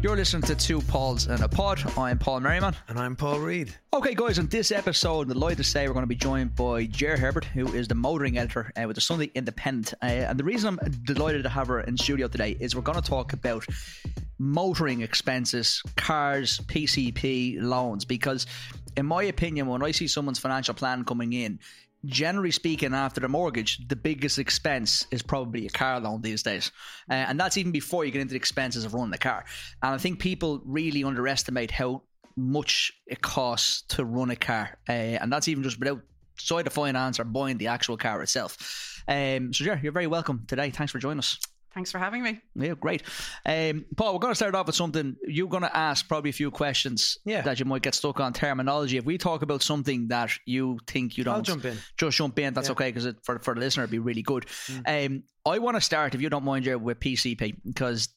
You're listening to Two Pauls and a Pod. I'm Paul Merriman. And I'm Paul Reid. Okay, guys, on this episode, I'm delighted to say we're going to be joined by Ger Herbert, who is the motoring editor uh, with the Sunday Independent. Uh, and the reason I'm delighted to have her in studio today is we're going to talk about motoring expenses, cars, PCP, loans, because in my opinion, when I see someone's financial plan coming in, generally speaking, after the mortgage, the biggest expense is probably a car loan these days. Uh, and that's even before you get into the expenses of running the car. And I think people really underestimate how much it costs to run a car. Uh, and that's even just without side of finance or buying the actual car itself. Um, so, yeah, you're very welcome today. Thanks for joining us. Thanks for having me. Yeah, great. Um, Paul, we're going to start off with something. You're going to ask probably a few questions Yeah. that you might get stuck on terminology. If we talk about something that you think you don't, I'll jump in. Just jump in. That's Yeah. okay because for for the listener, it'd be really good. Um, I want to start, if you don't mind, Ger, with PCP because.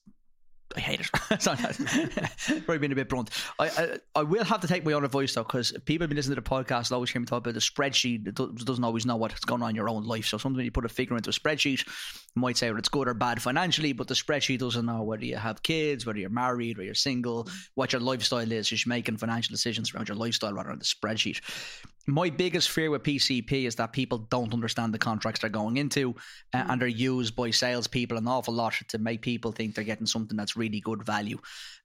I hate it. Sorry, Probably being a bit blunt. I, I I will have to take my own advice though, because people have been listening to the podcast and always hear me talk about the spreadsheet. It doesn't always know what's going on in your own life. So sometimes you put a figure into a spreadsheet, you might say whether it's good or bad financially, but the spreadsheet doesn't know whether you have kids, whether you're married, whether you're single, what your lifestyle is. You're making financial decisions around your lifestyle rather than the spreadsheet. My biggest fear with PCP is that people don't understand the contracts they're going into, uh, and they're used by salespeople an awful lot to make people think they're getting something that's really good value.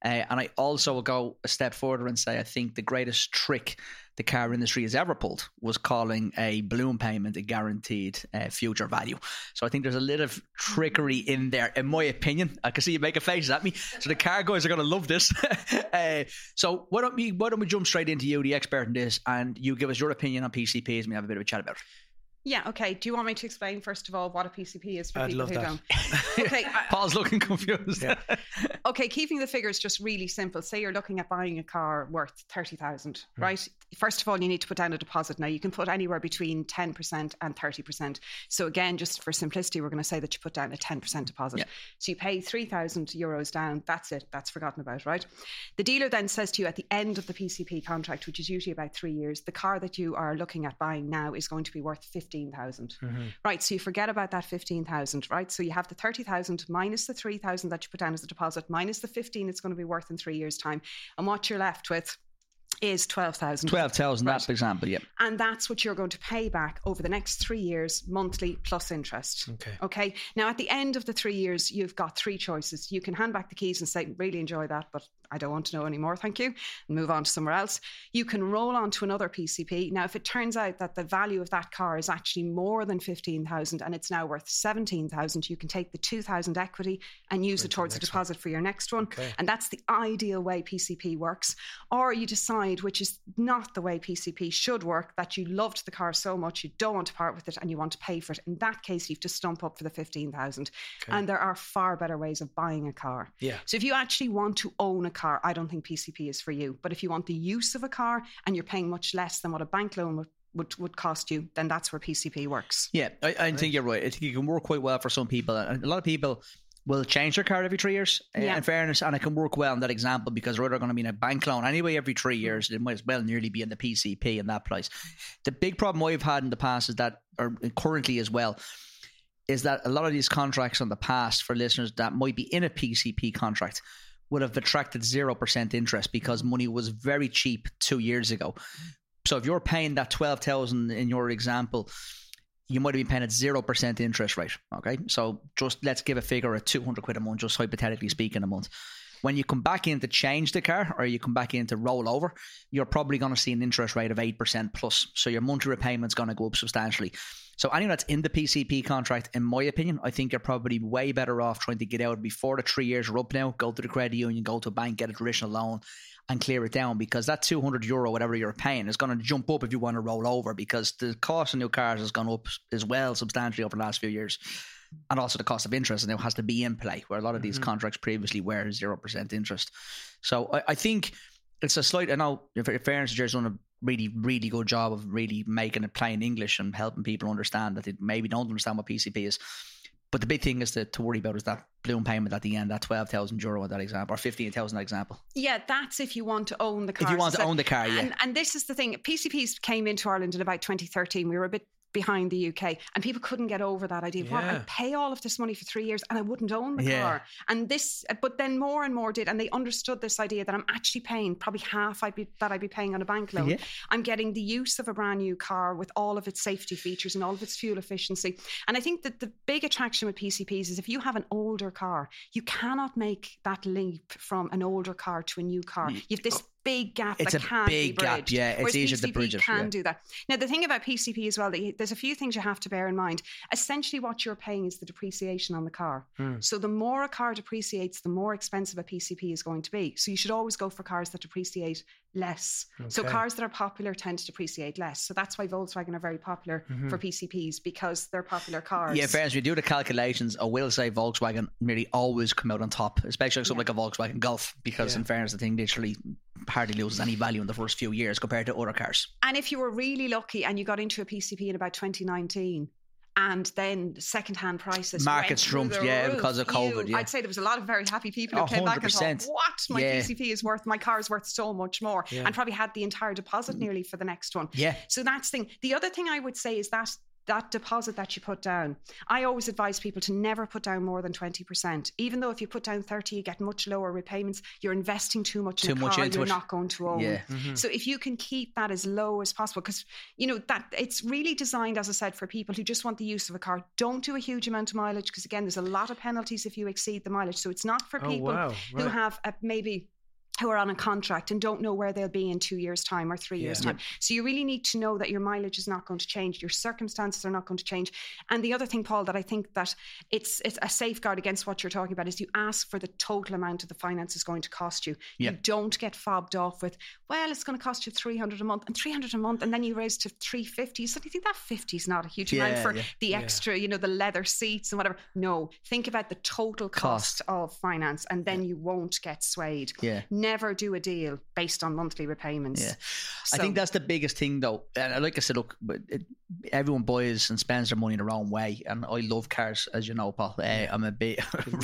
Uh, and I also will go a step further and say I think the greatest trick the car industry has ever pulled was calling a balloon payment a guaranteed uh, future value. So I think there's a little of trickery in there, in my opinion. I can see you making faces at me. So the car guys are going to love this. uh, so why don't we why don't we jump straight into you, the expert in this, and you give us your opinion on PCPs, and we have a bit of a chat about it. Yeah, okay. Do you want me to explain first of all what a PCP is for I'd people love who that. don't? Okay, uh, Paul's looking confused. Yeah. okay. Keeping the figures just really simple. Say you're looking at buying a car worth thirty thousand, hmm. right? First of all, you need to put down a deposit. Now you can put anywhere between ten percent and thirty percent. So again, just for simplicity, we're going to say that you put down a ten percent deposit. Yeah. So you pay three thousand euros down. That's it. That's forgotten about, right? The dealer then says to you at the end of the PCP contract, which is usually about three years, the car that you are looking at buying now is going to be worth fifteen thousand. Mm-hmm. Right. So you forget about that fifteen thousand, right? So you have the thirty thousand minus the three thousand that you put down as a deposit, minus the fifteen it's going to be worth in three years' time, and what you're left with is twelve thousand. Twelve thousand. Right. That example. Yeah. And that's what you're going to pay back over the next three years, monthly plus interest. Okay. Okay. Now, at the end of the three years, you've got three choices. You can hand back the keys and say, really enjoy that, but I don't want to know anymore. Thank you. And move on to somewhere else. You can roll on to another PCP. Now, if it turns out that the value of that car is actually more than 15,000 and it's now worth 17,000, you can take the 2,000 equity and use it towards a next one. deposit for your next one. Okay. And that's the ideal way PCP works. Or you decide, which is not the way PCP should work, that you loved the car so much you don't want to part with it and you want to pay for it. In that case, you have to stump up for the 15,000. Okay. And there are far better ways of buying a car. Yeah. So if you actually want to own a car, I don't think PCP is for you. But if you want the use of a car and you're paying much less than what a bank loan would, would, would cost you, then that's where PCP works. Yeah, I, I think you're right. I think it can work quite well for some people. And a lot of people will change their car every three years, uh, Yeah. in fairness, and it can work well in that example because they're either going to be in a bank loan anyway every three years. It might as well nearly be in the PCP in that place. The big problem I've had in the past is that, or currently as well, is that a lot of these contracts in the past for listeners that might be in a PCP contract would have attracted 0% interest because money was very cheap two years ago. So if you're paying that 12,000 in your example, you might have been paying at 0% interest rate. Okay. So just let's give a figure at 200 quid a month, just hypothetically speaking, a month. When you come back in to change the car or you come back in to roll over, you're probably going to see an interest rate of 8% plus. So your monthly repayment's going to go up substantially. So anyone that's in the PCP contract, in my opinion, I think you're probably way better off trying to get out before the three years are up now. Go to the credit union, go to a bank, get a traditional loan, and clear it down because that 200 euro, whatever you're paying, is going to jump up if you want to roll over because the cost of new cars has gone up as well substantially over the last few years. And also the cost of interest now has to be in play, where a lot of these Mhm. contracts previously were 0% interest. So I, I think it's a slight, I know, in fairness, Jerry's done a really, really good job of really making it plain English and helping people understand that they maybe don't understand what PCP is. But the big thing is to, to worry about is that balloon payment at the end, that 12,000 euro at that example, or 15,000 example. Yeah, that's if you want to own the car. If you want to So- own the car, yeah. And, and this is the thing. PCPs came into Ireland in about 2013. We were a bit behind the UK, and people couldn't get over that idea. What Yeah. I'd pay all of this money for three years, and I wouldn't own the Yeah. car. And this, but then more and more did, and they understood this idea that I'm actually paying probably half I'd be that I'd be paying on a bank loan. Yeah. I'm getting the use of a brand new car with all of its safety features and all of its fuel efficiency. And I think that the big attraction with PCPs is if you have an older car, you cannot make that leap from an older car to a new car. Mm. You've this oh. Big gap It's a big gap, yeah. It's Whereas easier to bridge it, can yeah. do that. Now the thing about PCP as well, there's a few things you have to bear in mind. Essentially, what you're paying is the depreciation on the car. Hmm. So the more a car depreciates, the more expensive a PCP is going to be. So you should always go for cars that depreciate less. So cars that are popular tend to depreciate less. So that's why Volkswagen are very popular Mm-hmm. for PCPs because they're popular cars. Yeah, fairness, we do the calculations. I will say Volkswagen nearly always come out on top, especially something Yeah. like a Volkswagen Golf, because Yeah. in fairness, the thing literally hardly loses any value in the first few years compared to other cars. And if you were really lucky and you got into a PCP in about 2019, and then second-hand prices Market went through slumped, the yeah, roof, because of COVID, you- yeah. I'd say there was a lot of very happy people who oh, came back and thought, "What? My Yeah. PCP is worth. My car's worth so much more," Yeah. and probably had the entire deposit mm. nearly for the next one. Yeah. So that's the thing. The other thing I would say is that that deposit that you put down. I always advise people to never put down more than 20%. Even though if you put down 30, you get much lower repayments, you're investing too much in a much car you're it. not going to own. Yeah. Mm-hmm. So if you can keep that as low as possible, because you know that it's really designed, as I said, for people who just want the use of a car. Don't do a huge amount of mileage because again, there's a lot of penalties if you exceed the mileage. So it's not for Oh, people wow. who have a, maybe who are on a contract and don't know where they'll be in two years' time or three years' time. So you really need to know that your mileage is not going to change, your circumstances are not going to change. And the other thing, Paul, that I think that it's it's a safeguard against what you're talking about is you ask for the total amount of the finance is going to cost you. Yeah. You don't get fobbed off with, well, it's going to cost you three hundred a month and three hundred a month, and then you raise to three fifty. So you think that fifty is not a huge amount for yeah. the Yeah. extra, you know, the leather seats and whatever. No, think about the total Cost. cost of finance, and then you won't get swayed. Yeah. Never do a deal based on monthly repayments. Yeah. I think that's the biggest thing, though. And like I said, look, it, everyone buys and spends their money in their own way. And I love cars, as you know, Paul. Uh, I'm a bit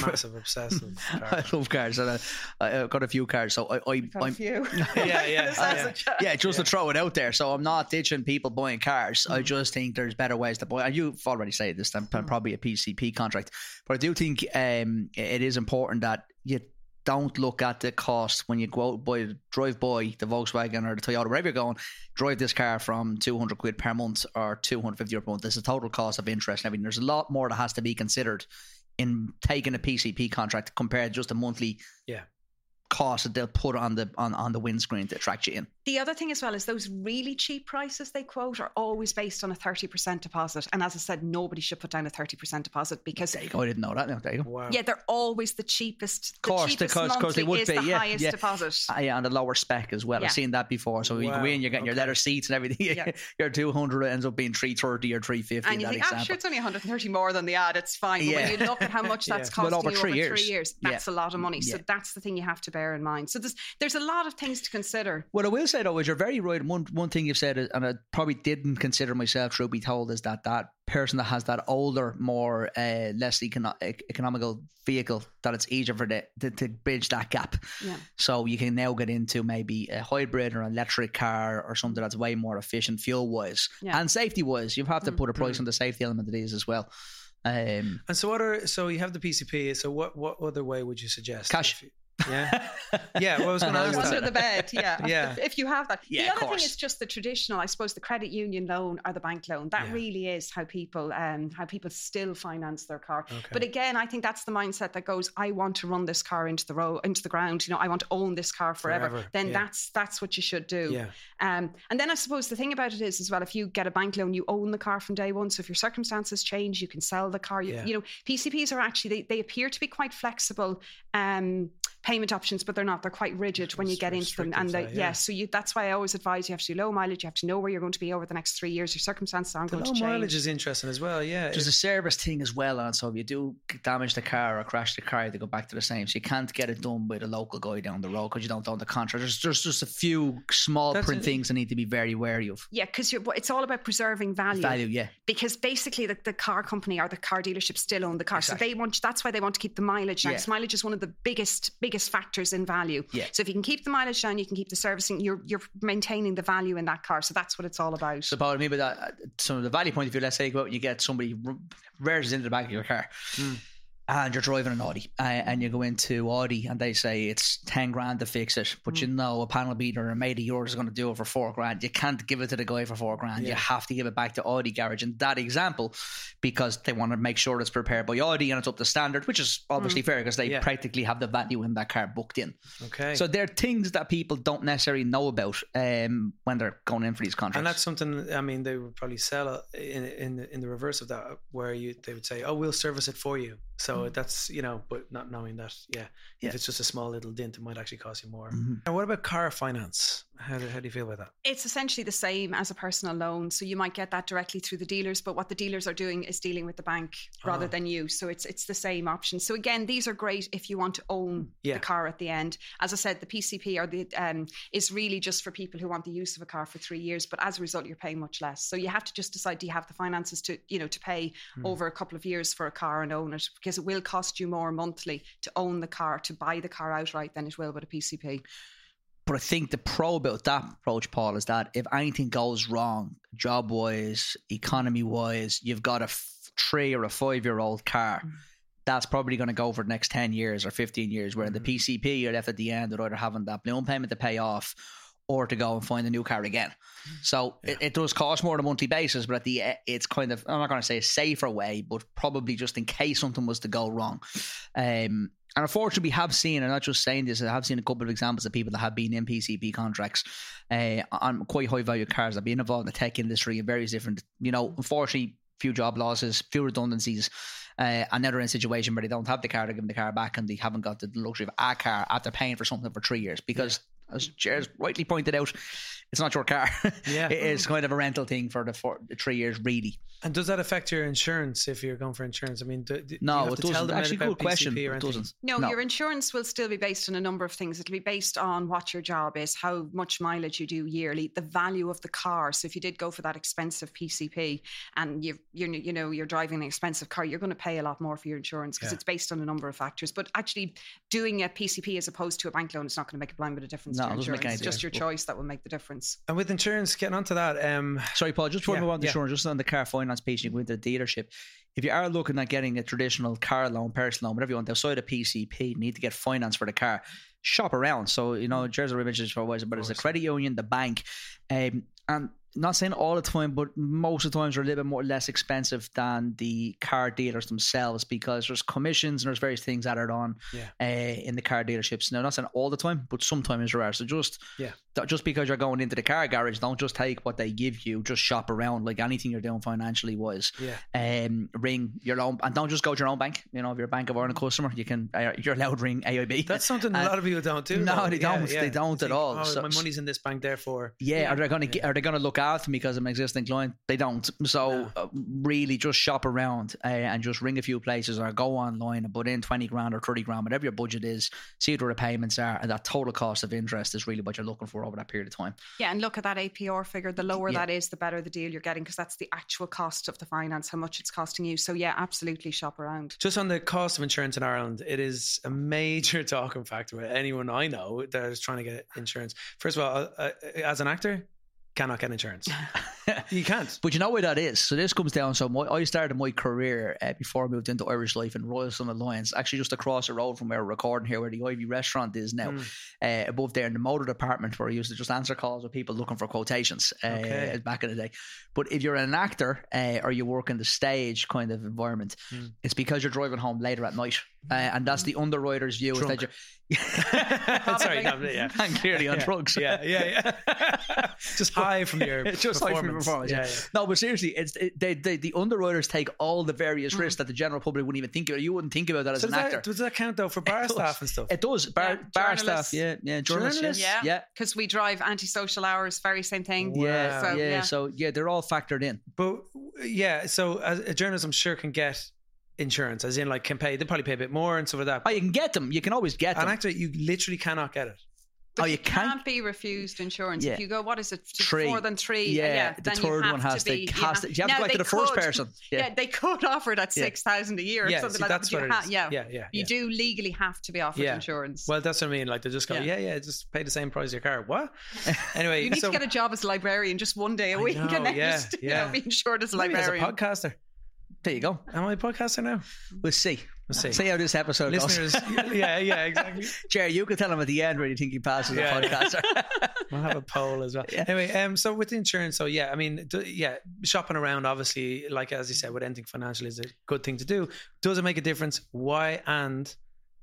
massive obsessive. I love cars, and I, I've got a few cars. So I, I Got a I'm, few. Yeah, yeah, This yeah. has a yeah, just to throw it out there. So I'm not ditching people buying cars. I just think there's better ways to buy. And you've already said this, I'm probably a PCP contract, but I do think um, it is important that you don't look at the cost when you go out by drive by the Volkswagen or the Toyota, wherever you're going. Drive this car from 200 quid per month or 250 euro per month. There's a total cost of interest and everything. There's a lot more that has to be considered in taking a PCP contract compared to just a monthly Yeah. cost that they'll put on the on, on the windscreen to attract you in. The other thing as well is those really cheap prices they quote are always based on a 30% deposit. And as I said, nobody should put down a 30% deposit because There you go. I didn't know that. No, there you go. Wow. yeah, they're always the cheapest. The Course, cheapest because- course they monthly would is be, the yeah, highest yeah. deposit. Ah, yeah, and the lower spec as well. Yeah. I've seen that before. So you go in, you're getting your okay. leather seats and everything. Yeah. your 200 ends up being 330 or 350 and in you that think, example. ah, sure, it's only 130 more than the ad. It's fine. But Yeah. when you look at how much that's Yeah. Well, costing over you three over years. three years, Yeah. that's a lot of money. So that's the thing you have to bear in mind. So there's there's a lot of things to consider. What I will say though is you're very right. One one thing you've said, and I probably didn't consider myself, truth be told, is that that person that has that older, more uh, less econo- economical vehicle, that it's easier for the to, to bridge that gap. Yeah. So you can now get into maybe a hybrid or an electric car or something that's way more efficient fuel wise Yeah. and safety wise. You have to Mm. put a price on the safety element of these as well. Um, And so what are so you have the PCP. So what what other way would you suggest? Cash. If you- yeah. Yeah, well, I was gonna ask that. Under the bed, yeah. Yeah. If, if you have that. Yeah, the of other thing is just the traditional, I suppose, the credit union loan or the bank loan. That Yeah. really is how people um how people still finance their car. Okay. But again, I think that's the mindset that goes, I want to run this car into the road into the ground. You know, I want to own this car forever. Forever, Then yeah. that's that's what you should do. yeah. Um, and then I suppose the thing about it is as well, if you get a bank loan, you own the car from day one. So if your circumstances change, you can sell the car. You, Yeah. you know, PCPs are actually they, they appear to be quite flexible um, payment options, but they're not. They're quite rigid when you get into them. And they, Restrictive, yeah. yeah. so you that's why I always advise you have to do low mileage. You have to know where you're going to be over the next three years. Your circumstances aren't The going low to change. mileage is interesting as well. Yeah. There's a service thing as well on. So if you do damage the car or crash the car, you have to go back to the same. So you can't get it done by the local guy down the road because you don't own the contract. There's, there's just a few small That's print it. things that need to be very wary of. yeah, because it's all about preserving value. Value, yeah. because basically the, the car company or the car dealership still own the car. Exactly. So they want that's why they want to keep the mileage down. Yeah. Mileage is one of the biggest biggest biggest factors in value. Yeah. So if you can keep the mileage down, you can keep the servicing. You're you're maintaining the value in that car. So that's what it's all about. So, Paul, maybe that uh, some of the value point of view. Let's say you go out and you get somebody rares into the back of your car, Mm. And you're driving an Audi, uh, and you go into Audi, and they say it's ten grand to fix it, but you know a panel beater, a mate of yours is going to do it for four grand. You can't give it to the guy for four grand. You have to give it back to Audi garage. In that example, because they want to make sure it's prepared by Audi and it's up to standard, which is obviously fair because they Yeah. practically have the value in that car booked in. Okay. So there are things that people don't necessarily know about um, when they're going in for these contracts. and that's something I mean they would probably sell in in the, in the reverse of that, where you they would say, "Oh, we'll service it for you." So that's you know, but not knowing that, yeah, Yeah. if it's just a small little dent, it might actually cost you more. Mhm. And what about car finance? How do, how do you feel about that? It's essentially the same as a personal loan. So you might get that directly through the dealers, but what the dealers are doing is dealing with the bank rather Ah. than you. So it's it's the same option. So again, these are great if you want to own Yeah. the car at the end. As I said, the PCP or the um, is really just for people who want the use of a car for three years, but as a result, you're paying much less. So you have to just decide: do you have the finances to you know to pay Hmm. over a couple of years for a car and own it? Because it will cost you more monthly to own the car to buy the car outright than it will with a PCP. But I think the pro about that approach, Paul, is that if anything goes wrong, job wise, economy wise, you've got a f- three or a five year old car. Mm. That's probably going to go for the next 10 years or 15 years. Where in the Mhm. PCP, you're left at the end with either having that balloon payment to pay off or to go and find a new car again. So it, it does cost more on a monthly basis, but at the e- it's kind of, I'm not going to say a safer way, but probably just in case something was to go wrong. Um, and unfortunately, we have seen, and I'm not just saying this, I have seen a couple of examples of people that have been in PCP contracts uh, on quite high value cars that have been involved in the tech industry in various different, you know, unfortunately, few job losses, few redundancies. Uh, and they're in a situation where they don't have the car to give them the car back and they haven't got the luxury of a car after paying for something for three years because, as Jared rightly pointed out, it's not your car. Yeah. it is kind of a rental thing for the, four, the three years, really. And does that affect your insurance if you're going for insurance? I mean, do, do No, you have it to doesn't. them Actually, good question. PCP or It doesn't. No, No. your insurance will still be based on a number of things. It'll be based on what your job is, how much mileage you do yearly, the value of the car. So if you did go for that expensive PCP and you've, you're you know you're driving an expensive car, you're going to pay a lot more for your insurance because Yeah. it's based on a number of factors. But actually, doing a PCP as opposed to a bank loan is not going to make a blind bit of difference No, to it your doesn't make insurance. any It's just your difference. choice that will make the difference. And with insurance, getting onto that, um, Sorry, Paul, just before Yeah, we move on to yeah. insurance, just on the car finance piece, you go into the dealership. If you are looking at getting a traditional car loan, personal loan, whatever you want, outside of PCP, you need to get finance for the car. Shop around. So, you know, Jersey mentioned this for a while, but it's the credit union, the bank, um, and not saying all the time, but most of the times are a little bit more less expensive than the car dealers themselves because there's commissions and there's various things added on Yeah. uh, in the car dealerships. Now, not saying all the time, but sometimes there are. So just Yeah. Just because you're going into the car garage, don't just take what they give you. Just shop around like anything you're doing financially wise. yeah, Um, ring your own and don't just go to your own bank. You know, if you're a Bank of Ireland customer, you can uh, you're allowed to ring AIB. that's something a lot of people don't do. No, though. they Yeah, don't. yeah. They don't Think, at all. Oh, So- my money's in this bank, therefore. Yeah, Yeah. are they going to are they going to look after me because I'm an existing client? They don't. So No. uh, really, just shop around uh, and just ring a few places or go online and put in twenty grand or thirty grand, whatever your budget is. See what the repayments are, and that total cost of interest is really what you're looking for over that period of time. Yeah, and look at that APR figure. The lower Yeah. that is, the better the deal you're getting because that's the actual cost of the finance, how much it's costing you. So yeah, absolutely shop around. Just on the cost of insurance in Ireland, it is a major talking factor with anyone I know that is trying to get insurance. First of all, uh, uh, as an actor, cannot get insurance. you can't. But you know where that is? So this comes down. So my, I started my career uh, before I moved into Irish Life in Royal Sun Alliance, actually just across the road from where we're recording here, where the Ivy restaurant is now, Mm. uh, above there in the motor department, where I used to just answer calls with people looking for quotations uh, Okay. back in the day. But if you're an actor uh, or you work in the stage kind of environment, Mm. it's because you're driving home later at night, uh, and that's the underwriter's view. Is that you're Sorry, no, yeah. and clearly on yeah. drugs. Yeah, yeah, yeah. just high from your just high from your performance, yeah. Yeah, yeah. No, but seriously, it's it, they, they the underwriters take all the various Mm. risks that the general public wouldn't even think of. You wouldn't think about that as an does actor. that, does that count though for bar staff and stuff? it does. Bar, Yeah, bar staff, yeah, yeah, journalists, Journalists? yeah, Yeah. yeah, Because we drive antisocial hours, very same thing. yeah, So, yeah. yeah. So yeah, they're all factored in. But yeah, so as a journalist, I'm sure can get insurance, as in like can pay. They probably pay a bit more and stuff like that. Oh, you can get them. You can always get An them. actor, you literally cannot get it. But oh, you you can't. can't be refused insurance Yeah. if you go. What is it? to Three. More than three? Yeah, yeah the then you third have one has to to. be. has to- you have to go back to they the first person. Yeah. Yeah. they could offer it at six thousand a year or yeah, something see, like that's that. what but it you is. ha- yeah, yeah, yeah. you yeah. do legally have to be offered Yeah. insurance. Well, that's what I mean. Like they just go, Yeah. yeah, yeah, just pay the same price as your car. What? Anyway, you need so to get a job as a librarian just one day a week know, and then yeah, just you yeah. know, be insured as a maybe as a librarian. podcaster. There you go. Am I a podcaster now? We'll see. We'll see. See how this episode Listeners, goes. yeah, yeah, exactly. Jerry, you can tell him at the end where you think he passes Yeah, yeah. podcaster. We'll have a poll as well. Yeah. Anyway, um, so with the insurance, so yeah, I mean, do, yeah, shopping around, obviously, like as you said, with anything financial is a good thing to do. Does it make a difference? Why? And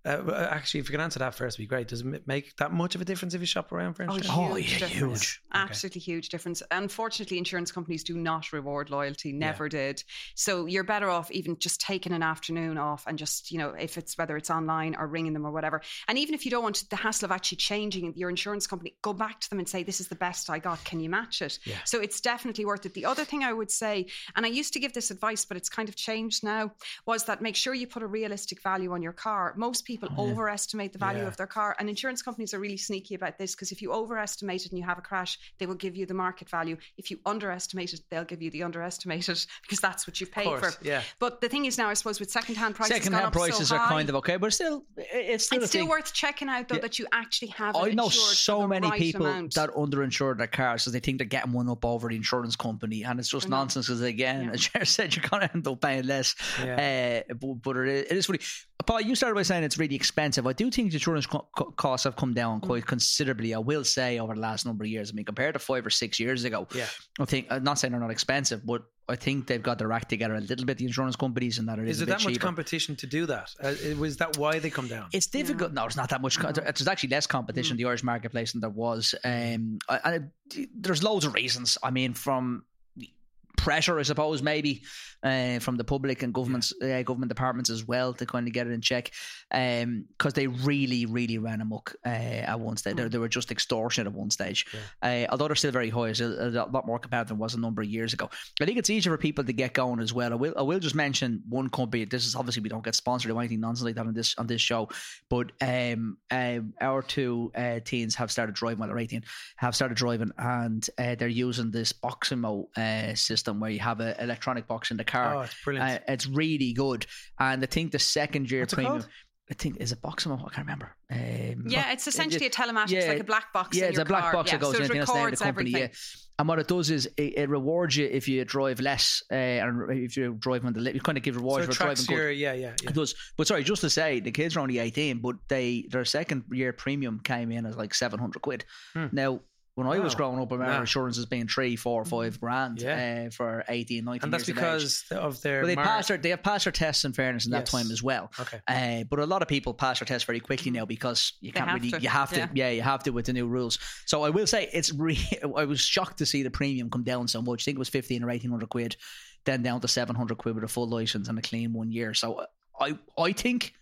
uh, actually, if you can answer that first, it'd be great. Does it make that much of a difference if you shop around for Oh, insurance? Oh, huge yeah, difference. huge. Okay. Absolutely huge difference. Unfortunately, insurance companies do not reward loyalty, never did. So you're better off even just taking an afternoon off and just, you know, if it's whether it's online or ringing them or whatever. And even if you don't want the hassle of actually changing your insurance company, go back to them and say, This is the best I got. Can you match it? Yeah. So it's definitely worth it. The other thing I would say, and I used to give this advice, but it's kind of changed now, was that make sure you put a realistic value on your car. Most people Oh, yeah. overestimate the value Yeah. of their car, and insurance companies are really sneaky about this because if you overestimate it and you have a crash, they will give you the market value. If you underestimate it, they'll give you the underestimated because that's what you've paid course, for. yeah. But the thing is now, I suppose, with second-hand prices, gone Second-hand up so prices are high, kind of okay, but still, it's still It's still worth checking out though Yeah. that you actually have. I know so many right people amount. that underinsure their cars because they think they're getting one up over the insurance company, and it's just They're not. nonsense. Because again, Yeah. as Cher said, you're going to end up paying less. Yeah. Uh, but, but it is, it is funny. Paul, you started by saying it's really expensive. I do think the insurance co- co- costs have come down Mm. quite considerably. I will say over the last number of years. I mean, compared to five or six years ago, Yeah. I think I'm not saying they're not expensive, but I think they've got their act together a little bit. The insurance companies and that it is, Is a it bit that much competition to do that? Uh, it- was that why they come down? It's difficult. No, it's not that much. co- There's actually less competition in the Irish marketplace than there was. Um, I- and it, there's loads of reasons. I mean, from pressure, I suppose, maybe uh, from the public and governments, uh, government departments as well to kind of get it in check, because they really, really ran amok uh, at one stage. They, they were just extortionate at one stage. Uh, although they're still very high, it's a, a lot more competitive than it was a number of years ago. I think it's easier for people to get going as well. I will, I will just mention one company. This is obviously we don't get sponsored or anything nonsense like that on this on this show, but um, um our two uh, teens have started driving. Well, they're eighteen, have started driving, and uh, they're using this Boxymo uh, system where you have an electronic box in the car. oh, it's brilliant. Uh, it's really good, and I think the second year What's premium. I think is a box. I can't remember. Um, yeah, it's essentially a telematics, yeah, like a black box. yeah, in it's your a black car. box yeah, that goes so in. it I think that's the name of records the company. everything. Yeah. And what it does is it, it rewards you if you drive less, uh, and if you drive on the li- you kind of give rewards it for driving tracks good. your, yeah, yeah, yeah. It does. But sorry, just to say, the kids are only 18, but they their second year premium came in as like 700 quid. Hmm. Now, when I was growing up, I remember Wow. insurance as being three, four, five grand Yeah. uh, for 18, 19 And that's years of age. because of their. Well, they mar- passed their, they have passed their tests in fairness in that time as well. Okay. Uh, but a lot of people pass their tests very quickly now because you They can't really, to, you have to, yeah. yeah. you have to with the new rules. So I will say it's re- I was shocked to see the premium come down so much. I think it was fifteen or eighteen hundred quid, then down to seven hundred quid with a full license and a clean one year. So I, I think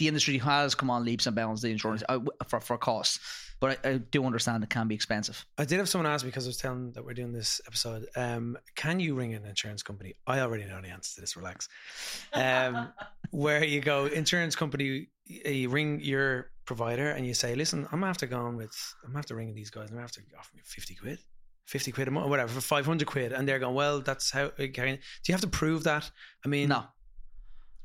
the industry has come on leaps and bounds the insurance uh, for for costs, but I, I do understand it can be expensive. I did have someone ask because I was telling them that we're doing this episode. Um, can you ring an insurance company? I already know the answer to this. Relax. Um, where you go, insurance company, you ring your provider and you say, "Listen, I'm after going with, I'm after ringing these guys. and I'm after offer me fifty quid, fifty quid a month, or whatever, for five hundred quid." And they're going, "Well, that's how." uh, do you have to prove that? I mean, No,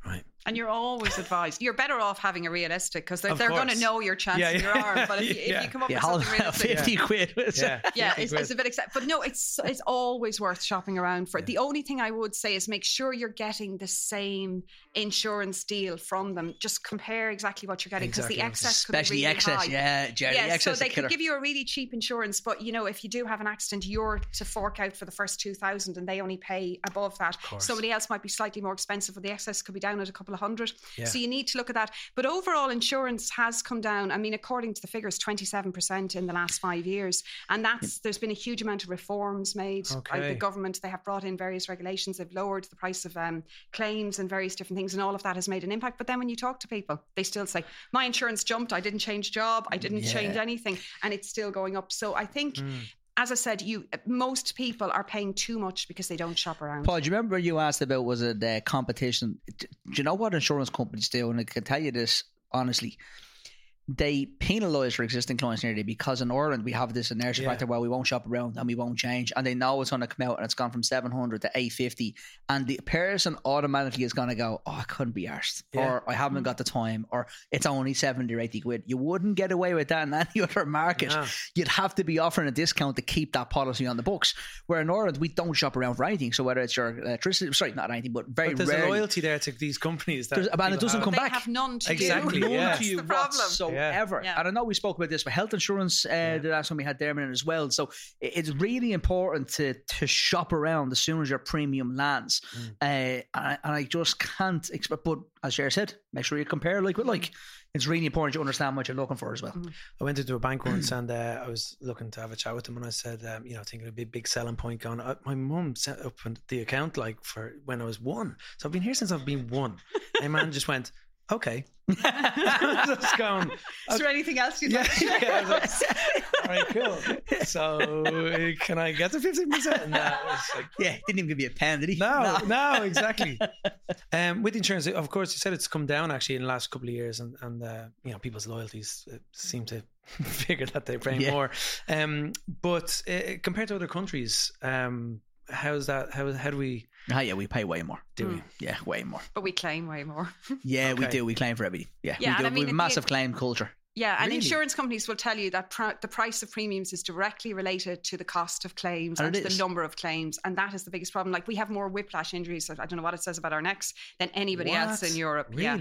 right? And you're always advised. You're better off having a realistic because they're, they're going to know your chance Yeah, of your arm. But if you, Yeah. if you come up yeah, with hold something realistic, fifty quid. Yeah, yeah, 50 it's, quid. it's a bit exciting. But no, it's it's always worth shopping around for. Yeah. The only thing I would say is make sure you're getting the same insurance deal from them. Just compare exactly what you're getting because Exactly. the excess especially could be really excess. high. Yeah, Jerry, Yeah, excess so they could give you a really cheap insurance, but you know, if you do have an accident, you're to fork out for the first two thousand, and they only pay above that. Somebody else might be slightly more expensive, but the excess could be down at a couple of hundred. Yeah. So you need to look at that. But overall, insurance has come down. I mean, according to the figures, twenty-seven percent in the last five years, and that's there's been a huge amount of reforms made by the government. They have brought in various regulations. They've lowered the price of um, claims and various different things, and all of that has made an impact. But then when you talk to people, they still say, "My insurance jumped. I didn't change job. I didn't change anything," and it's still going up. So I think. Mm. As I said, you most people are paying too much because they don't shop around. Paul, do you remember you asked about was it uh, competition? Do you know what insurance companies do? And I can tell you this honestly. They penalise for existing clients nearly because in Ireland we have this inertia Yeah. factor where we won't shop around and we won't change, and they know it's going to come out and it's gone from seven hundred to eight fifty, and the person automatically is going to go, "Oh, I couldn't be arsed," Yeah. or "I haven't mm. got the time," or "It's only seventy or eighty quid." You wouldn't get away with that in any other market. No. You'd have to be offering a discount to keep that policy on the books. Where in Ireland we don't shop around for anything. So whether it's your electricity, sorry, not anything, but very But there's rarely. a loyalty there to these companies. That and it doesn't have. come they back. have none to Exactly, you. None That's to you the problem. Whatsoever. Yeah. And I know we spoke about this with health insurance uh, the last time we had Dermot in as well. So it's really important to to shop around as soon as your premium lands. Mm. Uh, and, I, and I just can't expect. But as Cher said, make sure you compare like with like. It's really important to understand what you're looking for as well. I went into a bank once and uh, I was looking to have a chat with them, and I said, um, you know, thinking it'd be a big selling point. Going, uh, my mum set up the account like for when I was one, so I've been here since I've been one. My man just went, okay, just going, Is there anything else you'd yeah, like to share? yeah. Like, all right, cool. So uh, can I get the fifteen percent? And that was like. Yeah, didn't even give you a pen, did he? No, no, exactly. Um, with insurance, of course, you said it's come down actually in the last couple of years, and and uh, you know people's loyalties uh, seem to figure that they're paying Yeah. more. Um, but uh, compared to other countries, um, how's that? How how do we Ah, yeah, we pay way more. do Mm. we? Yeah, way more. But we claim way more. Yeah, we do. We claim for everything. Yeah, Yeah, we do. I mean, we have a at the massive claim culture. Yeah, and Really? insurance companies will tell you that pr- the price of premiums is directly related to the cost of claims And and, it to is. the number of claims, and that is the biggest problem. Like we have more whiplash injuries. I don't know what it says about our necks than anybody else in Europe. Yeah.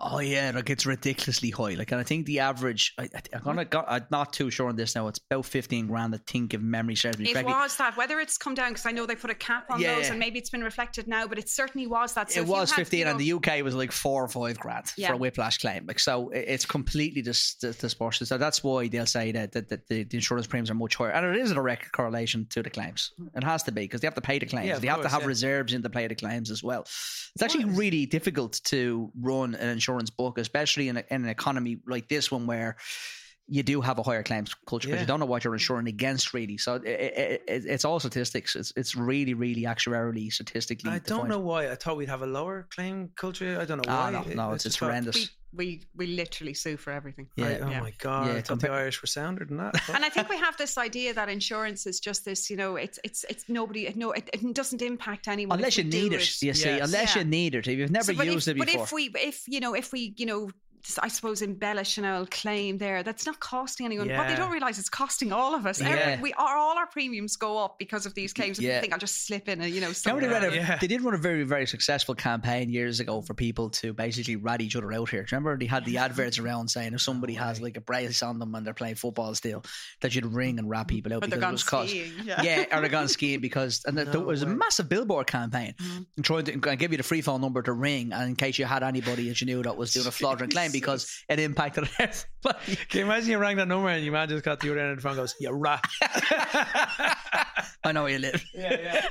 Really? Oh yeah, like it's ridiculously high. Like, and I think the average, I, I, I'm gonna, go, I'm not too sure on this now. It's about fifteen grand. I think, if memory serves me It correctly. was that whether it's come down because I know they put a cap on Yeah. those, and maybe it's been reflected now, but it certainly was that. So it was had, 15 you know, and the UK was like four or five grand Yeah. for a whiplash claim like so it's completely dis- dis- disproportionate so that's why they'll say that, that, that the, the insurance premiums are much higher and it is a direct correlation to the claims it has to be because they have to pay the claims Yeah, of they have to have yeah. reserves in to pay the claims as well it's actually really difficult to run an insurance book especially in, a, in an economy like this one where you do have a higher claims culture because Yeah. you don't know what you're insuring against really so it, it, it, it's all statistics it's, it's really really actuarially statistically I don't defined. know why. I thought we'd have a lower claim culture. I don't know Ah, why. no, It- no, I it's, just it's thought- horrendous. we, we we literally sue for everything. Yeah. I- oh Yeah. my god! Yeah, I thought the Irish were sounder than that. and I think we have this idea that insurance is just this, you know, it's it's it's nobody, no, it, it doesn't impact anyone Unless you need do it, you see. Yes. Unless Yeah. you need it, if you've never So, used if, it before. But if we, if you know, if we, you know, I suppose embellish an old claim there, that's not costing anyone. What they don't realize it's costing all of us. Yeah. Every- we are all our premiums go up because of these claims. And Yeah. you think I'll just slip in a, uh, you know, Remember they, somewhere. ran a, Yeah. they did run a very, very successful campaign years ago for people to basically rat each other out here. Do you Remember they had the adverts around saying if somebody oh, has like a brace on them and they're playing football still, that you'd ring and rat people out But they're because it gone was cause skiing. Yeah. yeah, or they're gone skiing because and there No was a massive billboard campaign mm-hmm. and trying to give you the free phone number to ring and in case you had anybody that you knew that was doing a fraudulent claim because it impacted everybody. Can you imagine you rang that number and your man just got the other end of the phone and goes, You're rat. I know where you live. yeah, yeah.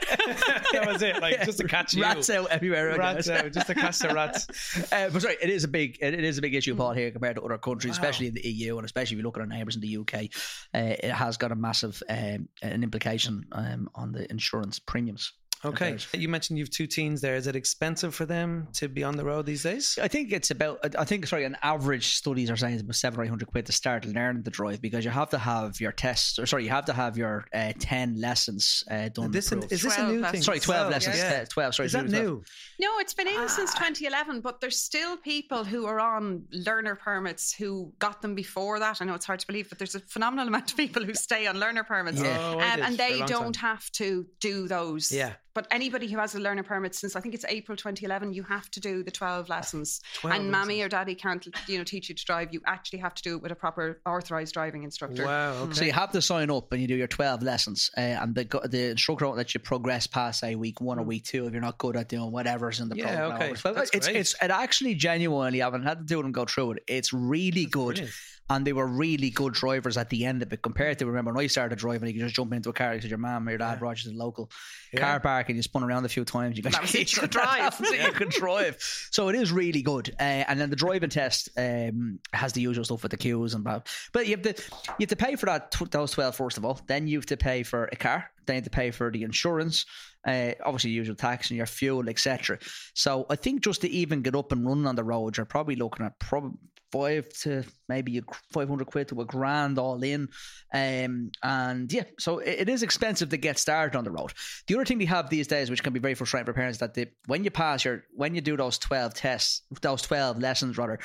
that was it. Like just to catch you. Rats out everywhere. Rats out, just to catch the rats. Uh, but sorry, it is a big it it is a big issue, Paul, here compared to other countries, Wow. especially in the EU, and especially if you look at our neighbours in the UK. Uh, it has got a massive um, an implication um, on the insurance premiums. Okay. Okay. You mentioned you've two teens there. Is it expensive for them to be on the road these days? I think it's about. I think sorry, an average studies are saying it's about seven or eight hundred quid to start learning the drive because you have to have your tests. Or sorry, you have to have your uh, ten lessons uh, done. This, approved. is this a 12 new thing? sorry, twelve lessons. Yeah. uh, Twelve. Sorry, Is that 12. new? No, it's been in since Ah. 2011, but there's still people who are on learner permits who got them before that. I know it's hard to believe, but there's a phenomenal amount of people who stay on learner permits. Yeah. Oh, Um, and they don't time. have to do those. Yeah. But anybody who has a learner permit since I think it's April 2011, you have to do the 12 lessons. 12 and mammy lessons. or daddy can't, you know, teach you to drive. You actually have to do it with a proper authorized driving instructor. Wow. Okay. So you have to sign up and you do your 12 lessons, uh, and the the instructor won't let you progress past say week one or week two if you're not good at doing whatever's in the Hmm. Yeah, program. okay. Well, That's it's great. it's it actually genuinely I haven't had to do it and go through it. It's really good, brilliant. And they were really good drivers at the end of it compared to remember when I started driving, you could just jump into a car because your mum or your dad brought you to the local Yeah. car park and you spun around a few times. You, got That you could drive. You could drive. So it is really good. Uh, and then the driving test um, has the usual stuff with the queues and blah. But you have to you have to pay for that those twelve first of all. Then you have to pay for a car. Then you have to pay for the insurance. Uh, obviously, the usual tax and your fuel, etc. So I think just to even get up and running on the road, you're probably looking at probably five to maybe a 500 quid to a grand all in. Um, and yeah, so it, it is expensive to get started on the road. The other thing they have these days, which can be very frustrating for parents, that they, when you pass your, when you do those 12 tests, those 12 lessons rather,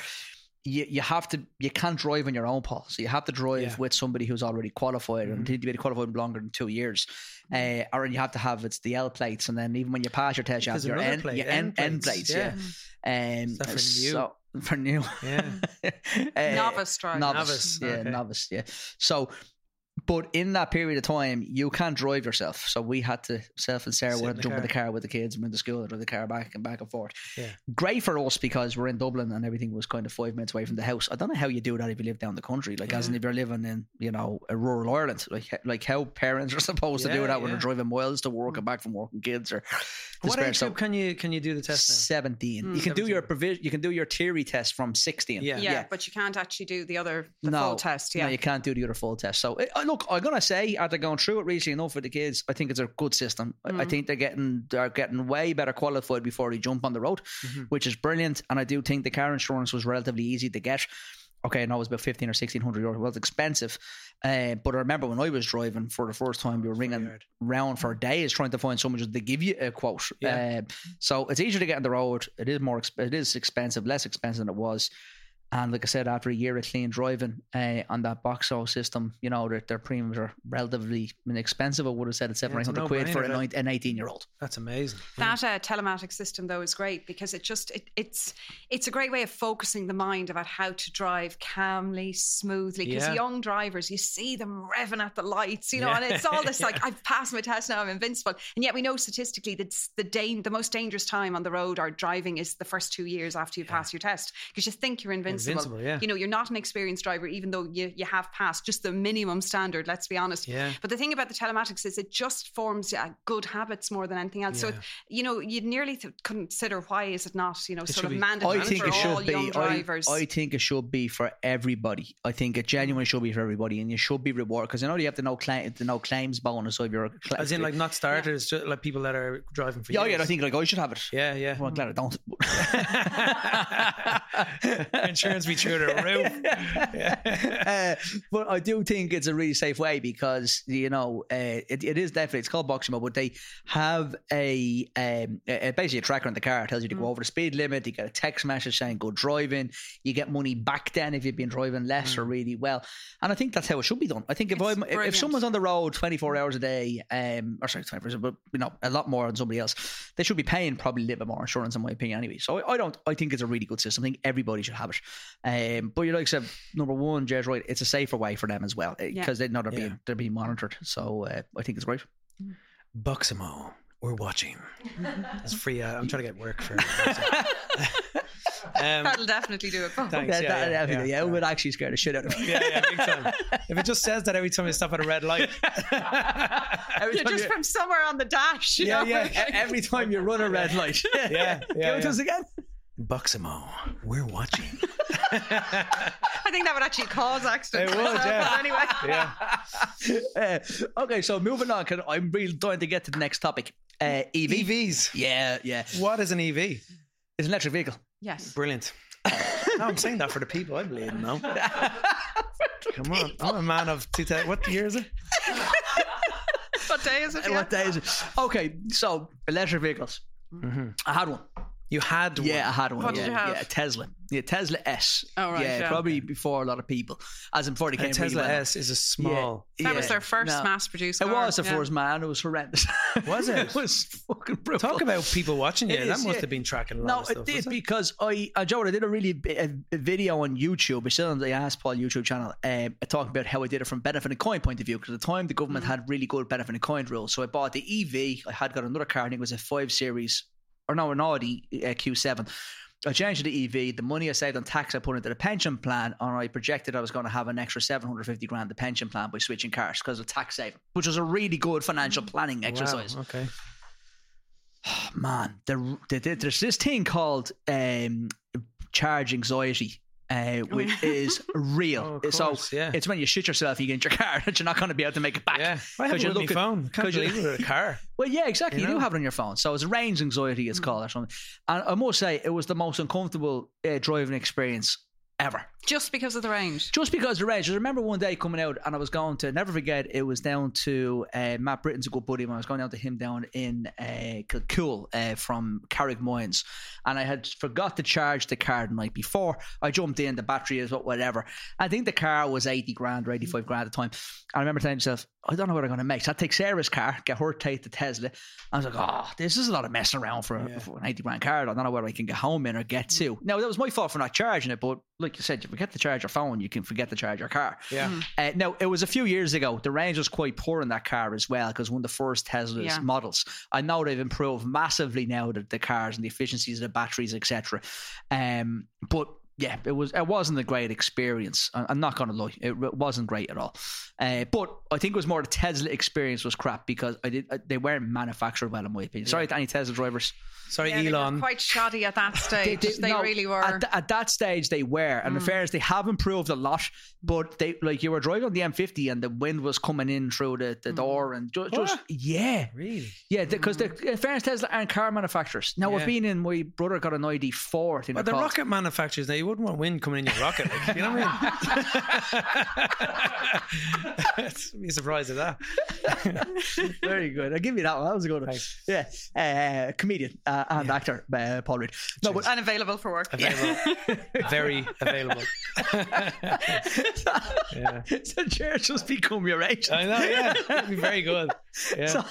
you, you have to you can't drive on your own Paul so you have to drive Yeah. with somebody who's already qualified and Mhm. need to be qualified longer than two years uh, or you have to have it's the L plates and then even when you pass your test you have your end, plate, your end end, end plates, plates yeah, Um, Is that for new? so- for new Yeah. Uh, Novice driver. novice, Novice, yeah okay. novice yeah so but in that period of time, you can't drive yourself. So we had to, self and Sarah Sit would in the jump in the car. car with the kids and went to school and drive the car back and back and forth. Yeah. Great for us because we're in Dublin and everything was kind of five minutes away from the house. I don't know how you do that if you live down the country, like as in if you're living in, you know, a rural Ireland, like like how parents are supposed to do Yeah, that when they're driving miles to work and back from work and kids or What despair. age So group can you can you do the test now? 17. Mm. You can do your provision. You can do your theory test from 16. Yeah. yeah, but you can't actually do the other the No, full test. No, Yeah. you can't do the other full test. So, uh, look, I'm gonna say after going through it recently enough with the kids, I think it's a good system. I- I Mm. think they're getting they're getting way better qualified before they jump on the road, Mhm. which is brilliant. And I do think the car insurance was relatively easy to get. Okay, I know it was about fifteen or sixteen hundred euros. Well, it's expensive, uh, but I remember when I was driving for the first time, you were ringing round for days trying to find someone just to give you a quote. Yeah. Uh, so it's easier to get on the road. It is more. It is expensive, less expensive than it was. And like I said, after a year of clean driving uh, on that Boxo system, you know their, their premiums are relatively inexpensive. I would have said it's seven Yeah, it's eight a hundred quid for a no-brainer, nine, an eighteen year old. That's amazing. That uh, telematic system though is great because it just it, it's it's a great way of focusing the mind about how to drive calmly, smoothly. Because Yeah. young drivers, you see them revving at the lights, you know, Yeah. and it's all this like I've passed my test now, I'm invincible. And yet we know statistically that the dan- the most dangerous time on the road or driving is the first two years after you pass your test because you think you're invincible. Invincible, yeah. You know, you're not an experienced driver, even though you you have passed just the minimum standard. Let's be honest. Yeah. But the thing about the telematics is it just forms uh, good habits more than anything else. So, Yeah. you know, you'd nearly th- consider why is it not, you know, sort of be- mandatory I think for it all should be. young drivers. I think it should be for everybody. I think it genuinely should be for everybody, and you should be rewarded because you know you have to know claim, the no claims bonus. So if you're a cla- As in, like not starters, just like people that are driving for yeah, years. yeah, I think like I should have it. Yeah, yeah. Well, I'm glad I don't. Insurance be through the roof. uh, but I do think it's a really safe way because you know uh, it, it is definitely it's called Boxymo, but they have a, um, a, basically a tracker in the car. It tells you to go over the speed limit. You get a text message saying go driving. You get money back then if you've been driving less or really well. And I think that's how it should be done. I think if I'm if- if someone's on the road twenty four hours a day, um, or sorry, twenty four, but you know a lot more than somebody else, they should be paying probably a little bit more insurance in my opinion anyway. So I, I don't. I think it's a really good system. I think everybody should have it. Um, but you like I said, number one, Jez, right? It's a safer way for them as well because they know they're Yeah. being they're being monitored. So uh, I think it's great. Boxymo, we're watching. It's free. Uh, I'm trying to get work for. um, That'll definitely do it. Thanks. Yeah, yeah, that, yeah, yeah, yeah, it would actually scare the shit out of me. yeah, yeah, big time. If it just says that every time you stop at a red light. Every You're time just you- from somewhere on the dash. You Yeah, know? yeah. every time you run a red light. Yeah, yeah, Give it to us again. Boxymo, we're watching. I think that would actually cause accidents. It would, yeah. but anyway. Yeah. Uh, okay, so moving on. Can, I'm really dying to get to the next topic. Uh, EV. EVs. Yeah, yeah. What is an EV? It's an electric vehicle. Yes. Brilliant. no, I'm saying that for the people. I believe in now. Come on. I'm a man of 2000. What year is it? What day is it? Yeah. What day is it? Okay, so electric vehicles. Mhm. I had one. You had one. Yeah, I had one. What yeah, did you have? Yeah, a Tesla. Yeah, Tesla S. Oh, right, Yeah, yeah. probably before a lot of people, as in before they And came a Tesla really well. S is a small. That was their first no. mass-produced It car. was the yeah. first man. It was horrendous. Was it? it was fucking brutal. Talk about people watching you. It that is, must yeah. have been tracking a lot No, of stuff. it did it? because I, uh, Joe, I did a really b- a, a video on YouTube. It's still on the Ask Paul YouTube channel. Um, talking about how I did it from benefit in kind point of view. Because at the time the government had really good benefit in kind rules. So I bought the EV. I had got another car. I think it was a five series or no, an Audi uh, Q7. I changed to the EV. The money I saved on tax I put into the pension plan, and I projected I was going to have an extra seven hundred fifty grand the pension plan by switching cars because of tax saving, which was a really good financial planning exercise Wow, okay. man, there, there- there's this thing called um, charge anxiety, uh, which is real. Oh, of so course, yeah. it's when you shoot yourself, you get in your car that you're not going to be able to make it back. Yeah. I have 'Cause it you're with looking- my phone. I can't 'cause you- believe it with a car. Well, yeah, exactly. You, You do have it on your phone. So it's range anxiety, it's called or something. And I must say, it was the most uncomfortable uh, driving experience ever. Just because of the range. just because of the range. I remember one day coming out and I was going to never forget. It was down to uh, Matt Britton's a good buddy. When I was going down to him down in uh, Kilcool uh, from Carrickmines, and I had forgot to charge the car the night before. I jumped in. The battery is what whatever. I think the car was eighty grand or eighty five grand at the time. I remember telling myself, I don't know what I'm going to make. So I take Sarah's car, get her to take the Tesla. I was like, oh, this is a lot of messing around for, Yeah. for an eighty grand car. I don't know where I can get home in or get to. Now that was my fault for not charging it, but like you said, you forget to charge your phone, you can forget to charge your car. Yeah. Uh, now, it was a few years ago. The range was quite poor in that car as well because one of the first Tesla's Yeah. models. I know they've improved massively now the, the cars and the efficiencies of the batteries, etc. Um, but yeah, it was it wasn't a great experience. I- I'm not going to lie, it wasn't great at all. Uh, but I think it was more the Tesla experience was crap because I did uh, they weren't manufactured well in my opinion. Sorry to any Tesla drivers. Sorry, Yeah, they were Elon. quite shoddy at that stage. They, no, really were. At, th- at that stage, they were. And the fairness, they have improved a lot. But they like you were driving on the M50 and the wind was coming in through the, the door and ju- just yeah, Really? yeah. Because the in fairness, Tesla aren't car manufacturers. Now I've been in. My brother got an ID4. I think But they're the rocket manufacturers, now you wouldn't want wind coming in your rocket. Like, you know what I mean? Be surprised at that. Very good. I'll give you that one. That was a good one. Thanks. Yeah. Uh, comedian uh, and actor, uh, Paul Reid. No, but Unavailable for work. Available. Very available. yeah. so chairs just become your age. I know, yeah. That'd be very good. Yeah. So,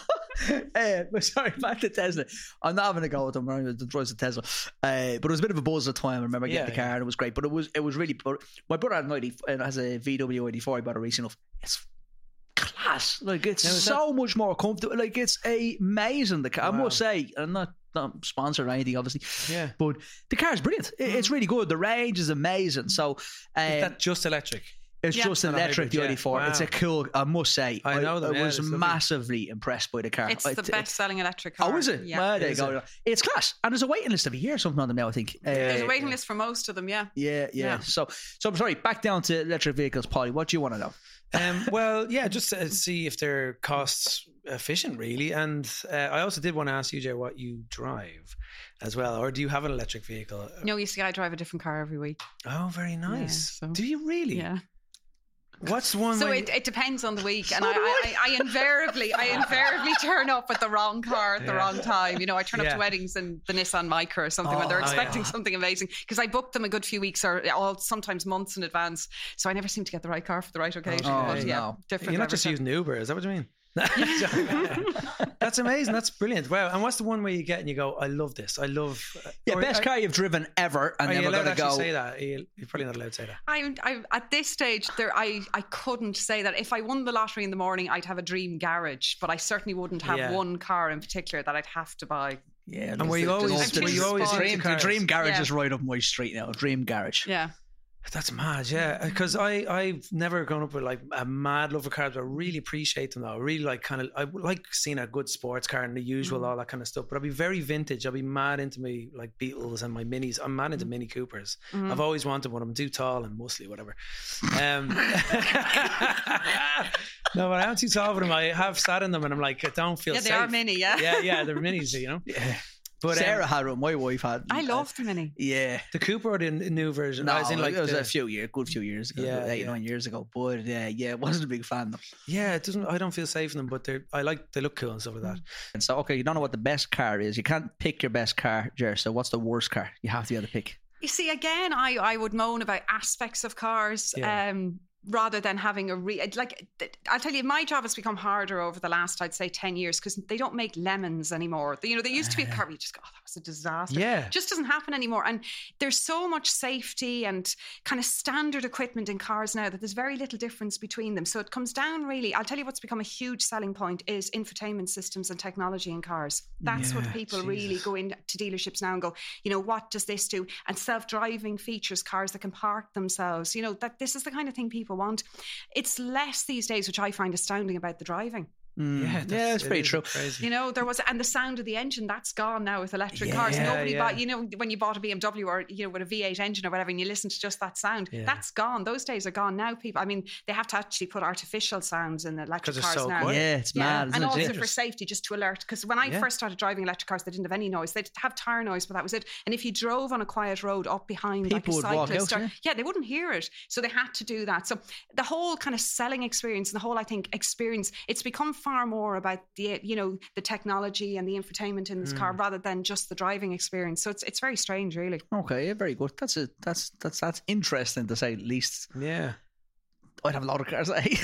uh, sorry, back to Tesla. I'm not having a go with them. I'm the drives of Tesla, uh, but it was a bit of a buzz at the time. I remember getting Yeah, the car and it was great. But it was it was really. but My brother had an ID and has a VW ID4. I bought it recently enough. It's class. Like it's Now, so much more comfortable. Like it's amazing. The car. I must say, I'm not. Not sponsored or anything, obviously, yeah. but the car is brilliant. It's really good. The range is amazing. So, um, Is that just electric? It's Yeah. just Not a electric, the hybrid, yeah. ID4. It's a cool, I must say. I know them, I yeah, was it's lovely. massively impressed by the car. It's I- the best selling electric car. Oh, is it? Yeah. Well, there you Is go. It's class. And there's a waiting list of a year or something on them now, I think. There's Uh, a waiting list for most of them, yeah. yeah, yeah, Yeah. So, so I'm sorry, back down to electric vehicles, Polly. What do you want to know? Um, well, yeah, just to see if they're cost efficient, really. And uh, I also did want to ask you, Ger, what you drive as well, or do you have an electric vehicle? No, you see, I drive a different car every week. Oh, very nice. so- Do you really? Yeah. What's one? So when it, it depends on the week, and I, I, I, I invariably I invariably turn up with the wrong car at the Yeah. wrong time. You know, I turn up to weddings in the Nissan Micra or something when they're Oh, yeah. expecting something amazing because I booked them a good few weeks or all sometimes months in advance. So I never seem to get the right car for the right occasion. Oh, but yeah, no. different. You're not just time. using Uber, is that what you mean? That's amazing. That's brilliant. Wow. And what's the one where you get and you go, I love this. I love. Yeah, or- best uh, are- car you've driven ever, and Are then you we're going to to go. say that? Are you- You're probably not allowed to say that. I, I, at this stage, there, I, I couldn't say that. If I won the lottery in the morning, I'd have a dream garage, but I certainly wouldn't have Yeah. one car in particular that I'd have to buy. Yeah, And were you always- there's- were you always the into dream, the dream garage Yeah. is right up my street now. Dream garage. Yeah. That's mad, yeah. Because uh, I I've never grown up with like a mad love of cars, but I really appreciate them though. I really like kind of I like seeing a good sports car and the usual mm-hmm. all that kind of stuff. But I'll be very vintage. I'll be mad into me like Beetles and my minis. I'm mad into mm-hmm. Mini Coopers. I've mm-hmm. always wanted one. I'm too tall and muscly, whatever. Um, no, but I'm too tall for them. I have sat in them and I'm like I don't feel Yeah, they safe. are mini, yeah. Yeah, yeah, they're minis, you know. Yeah. But um, Sarah had one. My wife had. I uh, love the mini. Yeah. the Cooper or the n- new version. No, as in like it was the- a few years, good few years ago, Yeah, yeah, eight yeah. nine years ago. But uh, yeah, wasn't a big fan of them. yeah, it doesn't. I don't feel safe in them, but they're. I like they look cool and stuff like that. And so, okay, you don't know what the best car is. You can't pick your best car, Ger. So, what's the worst car? You have to be able to pick. You see, again, I, I would moan about aspects of cars Yeah. um, rather than having a re. Uh, like, I'll tell you, my job has become harder over the last, I'd say, 10 years because they don't make lemons anymore. You know, they used to be a ah. car where you just go, oh, that was a disaster. Yeah. It just doesn't happen anymore. And there's so much safety and kind of standard equipment in cars now that there's very little difference between them. So it comes down really. I'll tell you what's become a huge selling point is infotainment systems and technology in cars. That's what Yeah, people really go into dealerships now and go, you know, what does this do? And self-driving features, cars that can park themselves. You know, that this is the kind of thing people want. It's less these days, which I find astounding about the driving. Mm. Yeah, yeah, that's- it's pretty is true. Crazy. You know, there was, and the sound of the engine that's gone now with electric cars. Nobody yeah. bought, you know, when you bought a BMW or you know with a V8 engine or whatever, and you listen to just that sound, Yeah. that's gone. Those days are gone now. People, I mean, they have to actually put artificial sounds in the electric 'Cause cars so now. quiet. Yeah, it's mad, isn't and it? also Yeah. for safety, just to alert. Because when I Yeah. first started driving electric cars, they didn't have any noise. They'd have tire noise, but that was it. And if you drove on a quiet road up behind People would like a walk cyclist, out, or, yeah. yeah, they wouldn't hear it. So they had to do that. So the whole kind of selling experience and the whole, I think, experience, it's become far more about the, you know, the technology and the infotainment in this car Hmm. rather than just the driving experience. So it's it's very strange, really. Okay, yeah, very good. That's a that's that's that's interesting to say the least. Yeah. I'd have a lot of cars. Eh?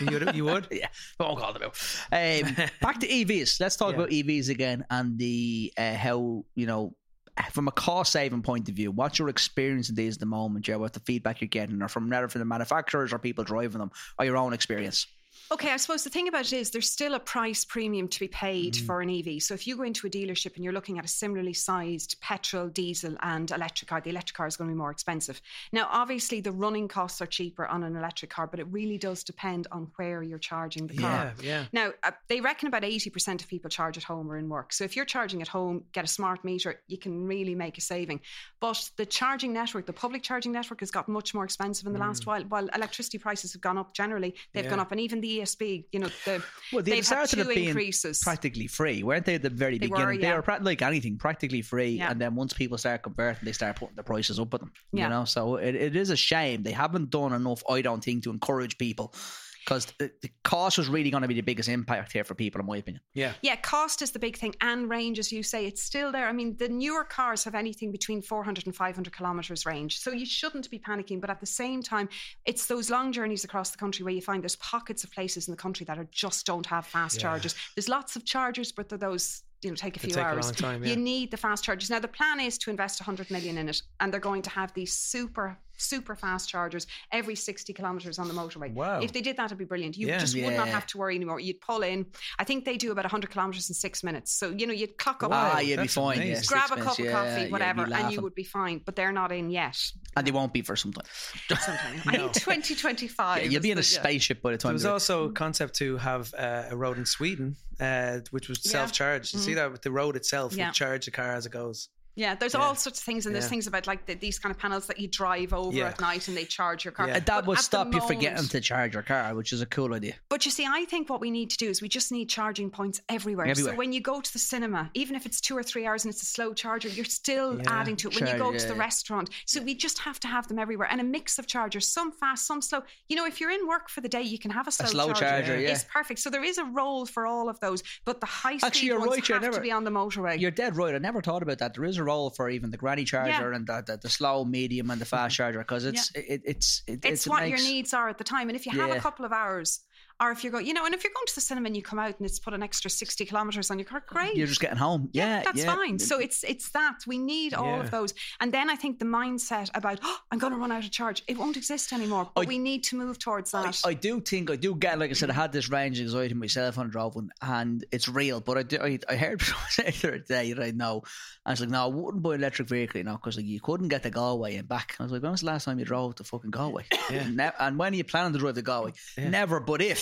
You would? You would? yeah, but won't call them out. Um, back to EVs. Let's talk Yeah. about EVs again and the uh, how you know from a cost saving point of view. What's your experience in these at the moment, Joe? What the feedback you're getting, or from either from the manufacturers or people driving them, or your own experience? Okay, I suppose the thing about it is there's still a price premium to be paid Mm. for an EV. So if you go into a dealership and you're looking at a similarly sized petrol, diesel, and electric car, the electric car is going to be more expensive. Now, obviously, the running costs are cheaper on an electric car, but it really does depend on where you're charging the car. Yeah. Yeah. Now, uh, they reckon about 80% of people charge at home or in work. So if you're charging at home, get a smart meter, you can really make a saving. But the charging network, the public charging network, has got much more expensive in the last while. While electricity prices have gone up generally, they've Mm. Yeah. gone up. And even the ESB, you know, the, Well, they they've had started two increases. practically free, weren't they? At the very They were, beginning, they were pra- like anything, practically free. Yeah. And then once people start converting, they start putting the prices up at them. Yeah. You know, so it, it is a shame they haven't done enough. I don't think to encourage people because the, the cost was really going to be the biggest impact here for people, in my opinion. Yeah. Yeah, cost is the big thing, and range, as you say, it's still there. I mean, the newer cars have anything between 400 and 500 kilometres range, so you shouldn't be panicking. But at the same time, it's those long journeys across the country where you find there's pockets of places in the country that are just don't have fast Yeah. chargers. There's lots of chargers, but they're those. You know, take a few take a hours. long time, yeah. You need the fast chargers. Now, the plan is to invest 100 million in it, and they're going to have these super, super fast chargers every 60 kilometres on the motorway. Wow. If they did that, it'd be brilliant. You Yeah. just would not have to worry anymore. You'd pull in. I think they do about 100 kilometres in six minutes. So, you know, you'd clock up, Wow, ah, you'd be that's fine. Yeah, grab a minutes, cup of coffee, yeah, you'd whatever, and you would be fine. But they're not in yet. and they won't be for some time. Sometime. I No. think 2025. Yeah, you'll be in a the- yeah. spaceship by the time. There was you're- also a concept to have uh, a road in Sweden, uh, which was Yeah. self-charged. You see that with the road itself, Yeah. you charge the car as it goes. Yeah, there's Yeah. all sorts of things, and there's Yeah. things about like the, these kind of panels that you drive over Yeah. at night and they charge your car. Yeah. And that But would stop you forgetting moment- to charge your car, which is a cool idea. But you see, I think what we need to do is we just need charging points everywhere. Everywhere. So when you go to the cinema, even if it's two or three hours and it's a slow charger, you're still Yeah. adding to it. When you Charge, go to the yeah. restaurant, so we just have to have them everywhere and a mix of chargers, some fast, some slow. You know, if you're in work for the day, you can have a slow, a slow charger, yeah. It's perfect. So there is a role for all of those, but the high speed Actually, you're ones right, you're have never- to be on the motorway. You're dead right. I never thought about that. There is a role for even the granny charger Yeah. and the, the, the slow, medium, and the fast charger because it's it, it's it, it's it what makes, your needs are at the time. And if you have Yeah. a couple of hours, or if you're going, you know, and if you're going to the cinema and you come out and it's put an extra 60 kilometers on your car, great. You're just getting home. Yeah, that's yeah. fine. So it's it's that we need all Yeah. of those, and then I think the mindset about oh, I'm going to run out of charge it won't exist anymore. But I- we need to move towards that. I do think I do get like I said I had this range anxiety myself on drove one and it's real but I, do, I, I heard someone say the other day that I know I was like no I wouldn't buy an electric vehicle you know because like, you couldn't get to Galway and back I was like when was the last time you drove to fucking Galway Yeah. Ne- and when are you planning to drive to Galway Yeah. never but if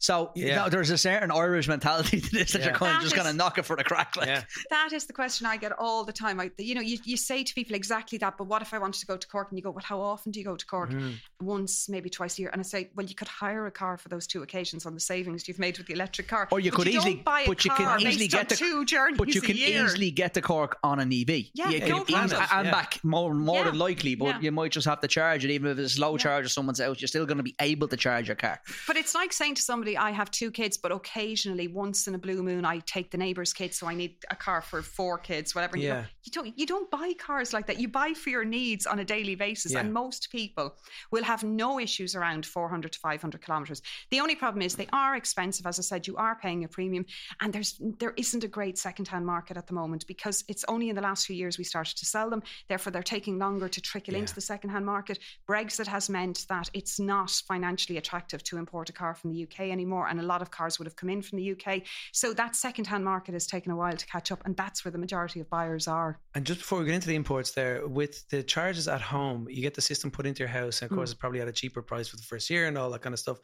so you know, there's a certain Irish mentality to this that Yeah. you're kind of just is- going to knock it for the crack like Yeah. that is the question I get all the time. I, you know, you, you say to people exactly that, but what if I wanted to go to Cork? And you go, well, how often do you go to Cork? Mm. Once, maybe twice a year. And I say, well, you could hire a car for those two occasions on the savings you've made with the electric car. Or you But could don't easily- buy a but you can car easily based get on the- two journeys But you a can year. easily get to Cork on an EV. Yeah, you you can don't plan easily- it, and yeah. back more more Yeah. than likely. But Yeah. you might just have to charge it, even if it's a slow Yeah. charge or someone's out. You're still going to be able to charge your car. But it's like saying to somebody, I have two kids, but occasionally, once in a blue moon, I take the neighbour's kids, so I need a car for four kids, whatever. And you, Yeah. you don't you don't buy cars like that. You buy for your needs on a daily basis, Yeah. and most people will have no issues around 400 to 500 kilometres. The only problem is they are expensive. As I said, you are paying a premium, and there's there isn't a great second-hand market at the moment because it's only in the last few years we started to sell them. Therefore, they're taking longer to trickle into the second-hand market. Brexit has meant that it's not financially attractive to import a car from the UK anymore, and a lot of cars would have come in from the UK. So that second-hand market has taken a while to catch up, and that's where the majority of buyers are. And just before we get into the imports there, with the charges at home, you get the system put into your house, and of mm. course, it's probably at a cheaper price for the first year and all that kind of stuff.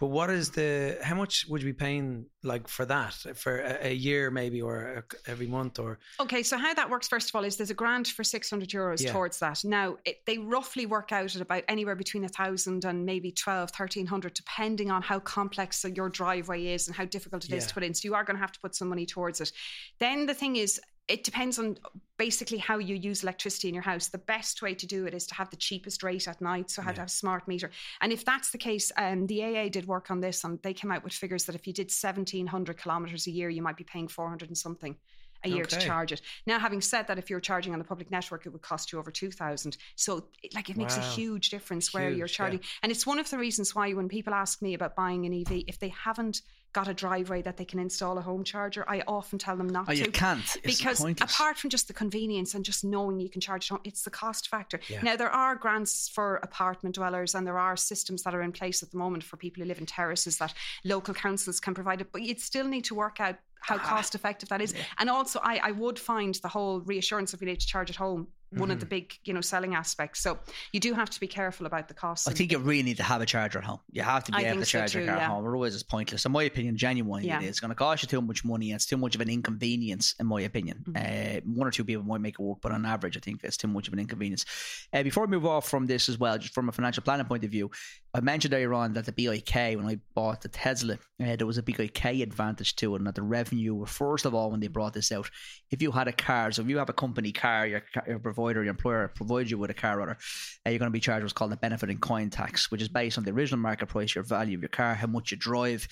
But what is the, how much would you be paying like for that for a, a year maybe or a, every month or Okay, so how that works, first of all, is there's a grant for 600 euros Yeah. towards that. Now, it, they roughly work out at about anywhere between a 1,000 and maybe 12, 1,300, depending on how complex your driveway is and how difficult it is Yeah. to put in. So you are going to have to put some money towards it. Then the thing is, it depends on basically how you use electricity in your house. The best way to do it is to have the cheapest rate at night, so how to have a smart meter. And if that's the case, um, the AA did work on this, and they came out with figures that if you did 1,700 kilometres a year, you might be paying 400 and something a year to charge it. Now, having said that, if you're charging on the public network, it would cost you over 2,000. So, like, it makes a huge difference where you're Huge, yeah. charging. And it's one of the reasons why when people ask me about buying an EV, if they haven't got a driveway that they can install a home charger, I often tell them not Oh, to you can't. It's because apart from just the convenience and just knowing you can charge it home, it's the cost factor. Yeah. Now there are grants for apartment dwellers and there are systems that are in place at the moment for people who live in terraces that local councils can provide it, but you'd still need to work out how Ah. cost effective that is. And also I, I would find the whole reassurance of being able to charge at home one of Mm-hmm. the big, you know, selling aspects. So you do have to be careful about the cost. I think you really need to have a charger at home. You have to be I able to so charge your too, car yeah. at home. Otherwise, it's pointless. In my opinion, genuinely, Yeah. it is. It's going to cost you too much money. It's too much of an inconvenience, in my opinion. Mm-hmm. Uh, one or two people might make it work, but on average, I think it's too much of an inconvenience. Uh, before we move off from this as well, just from a financial planning point of view, I mentioned earlier on that the BIK, when I bought the Tesla, uh, there was a BIK advantage to it, and that the revenue, first of all, when they brought this out, if you had a car, so if you have a company car, your, your provider, your employer provides you with a car, rather, uh, you're going to be charged what's called the benefit in kind tax, which is based on the original market price, your value of your car, how much you drive.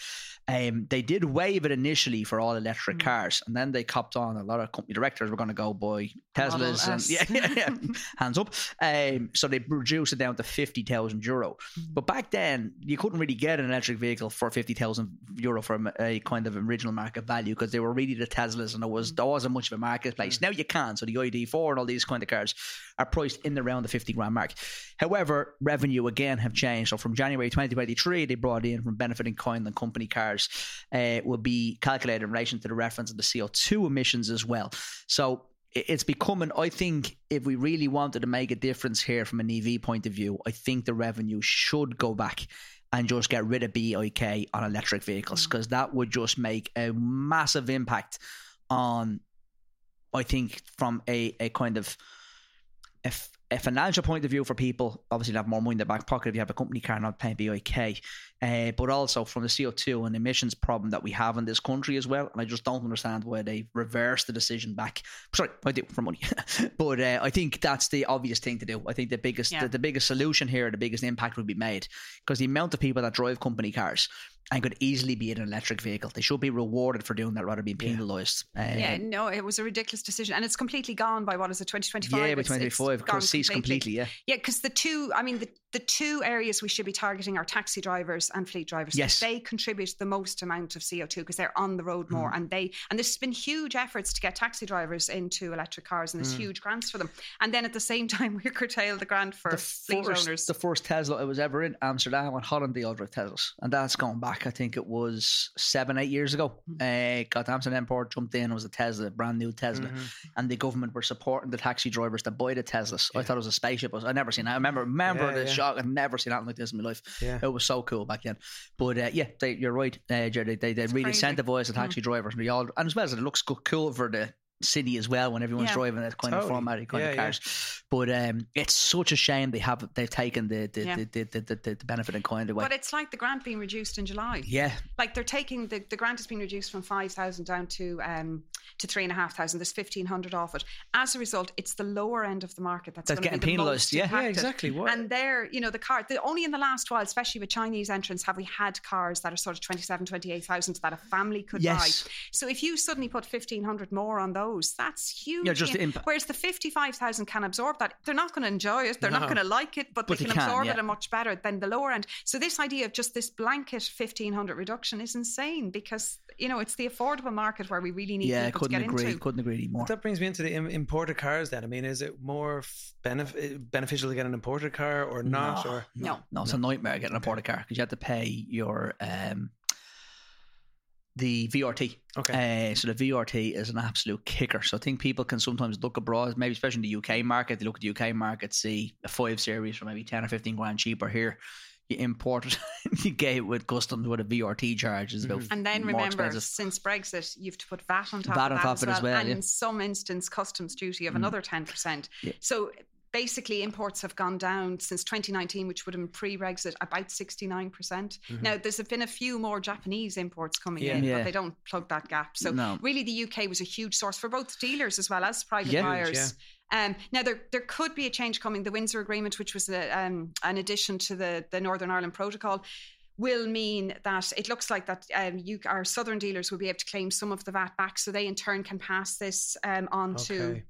Um, they did waive it initially for all electric Mm. cars, and then they copped on. A lot of company directors were going to go buy Teslas, and yeah, yeah, yeah, hands up. Um, so they reduced it down to fifty thousand euro. Mm. But back then, you couldn't really get an electric vehicle for fifty thousand euro from a kind of original market value because they were really the Teslas, and there was there wasn't much of a marketplace. Now you can. So the ID4 and all these kind of cars are priced in around the fifty grand mark. However, revenue again have changed. So from January 2023, they brought in from benefit in kind and company cars uh, will be calculated in relation to the reference of the CO2 emissions as well. So it's becoming, I think, if we really wanted to make a difference here from an EV point of view, I think the revenue should go back and just get rid of BIK on electric vehicles mm. because that would just make a massive impact on, I think, from a, a kind of a, a financial point of view for people, obviously they have more money in their back pocket if you have a company car not paying BIK, uh, but also from the CO2 and emissions problem that we have in this country as well. And I just don't understand why they reversed the decision back. Sorry, I do for money, but uh, I think that's the obvious thing to do. I think the biggest Yeah. the, the biggest solution here, the biggest impact would be made because the amount of people that drive company cars and could easily be in an electric vehicle, they should be rewarded for doing that rather than being Yeah. penalised. Uh, Yeah, no, it was a ridiculous decision, and it's completely gone by what is it, twenty twenty five? yeah, by 2025, because ceased completely, yeah. Yeah, because the two, I mean, the, the two areas we should be targeting are taxi drivers and fleet drivers. Yes. they contribute the most amount of CO two because they're on the road Mm. more, and they and there's been huge efforts to get taxi drivers into electric cars, and there's Mm. huge grants for them. And then at the same time, we curtail the grant for the fleet first, owners. the first Tesla I was ever in Amsterdam and Holland they all drive Teslas, and that's gone back. I think it was seven, eight years ago. Uh, got Amsterdam Airport, jumped in. It was a Tesla, brand new Tesla, Mhm. and the government were supporting the taxi drivers to buy the Teslas. I thought it was a spaceship. I never seen. that. I remember, remember Yeah, the yeah. I've never seen anything like this in my life. Yeah. It was so cool back then. But uh, yeah, they, you're right, uh, Jerry. They, they really crazy. incentivise the taxi drivers, and, they all, and as well as it looks cool for the city as well when everyone's Yeah. driving that kind of Totally. formatted kind Yeah, of yeah. cars. But um, it's such a shame they have they've taken the the, Yeah. the, the, the, the, the benefit in kind away. but it's like the grant being reduced in July. yeah, like they're taking the, the grant has been reduced from 5,000 down to um to 3,500 there's 1,500 off it as a result it's the lower end of the market that's, That's going to getting be the penalised, most yeah. Yeah, exactly. What- and they're you know the car the, only in the last while especially with Chinese entrants have we had cars that are sort of 27 28,000 that a family could Yes. buy so if you suddenly put 1,500 more on those that's huge Yeah, just the in- imp- whereas the 55,000 can absorb that they're not going to enjoy it they're not going to like it but, But they they can, can, absorb yeah. it a much better than the lower end so this idea of just this blanket 1,500 reduction is insane because you know it's the affordable market where we really need yeah, people to couldn't get agree, into. couldn't agree anymore. That brings me into the im- imported cars. Then I mean, is it more f- benef- beneficial to get an imported car or not? no, Or No. no, it's a nightmare getting a imported car because you have to pay your um the VRT. okay, Uh, so the VRT is an absolute kicker. So I think people can sometimes look abroad, maybe especially in the UK market. They look at the UK market, see a five series for maybe ten or fifteen grand cheaper here. you import it, you get it with customs with a VRT charge is about And then remember, expensive. since Brexit, you have to put VAT on top VAT of on that top as of it well, as well, and yeah. in some instance, customs duty of Mm. another ten percent. Yeah. So basically, imports have gone down since 2019, which would have been pre-Brexit, about 69 percent. Now, there's been a few more Japanese imports coming Yeah. in, Yeah. but they don't plug that gap. So No. really, the UK was a huge source for both dealers as well as private Yeah. Huge, buyers. Um, now there there could be a change coming. The Windsor Agreement, which was a, um, an addition to the the Northern Ireland Protocol, will mean that it looks like that um, you our southern dealers will be able to claim some of the VAT back, so they in turn can pass this um, on to Okay.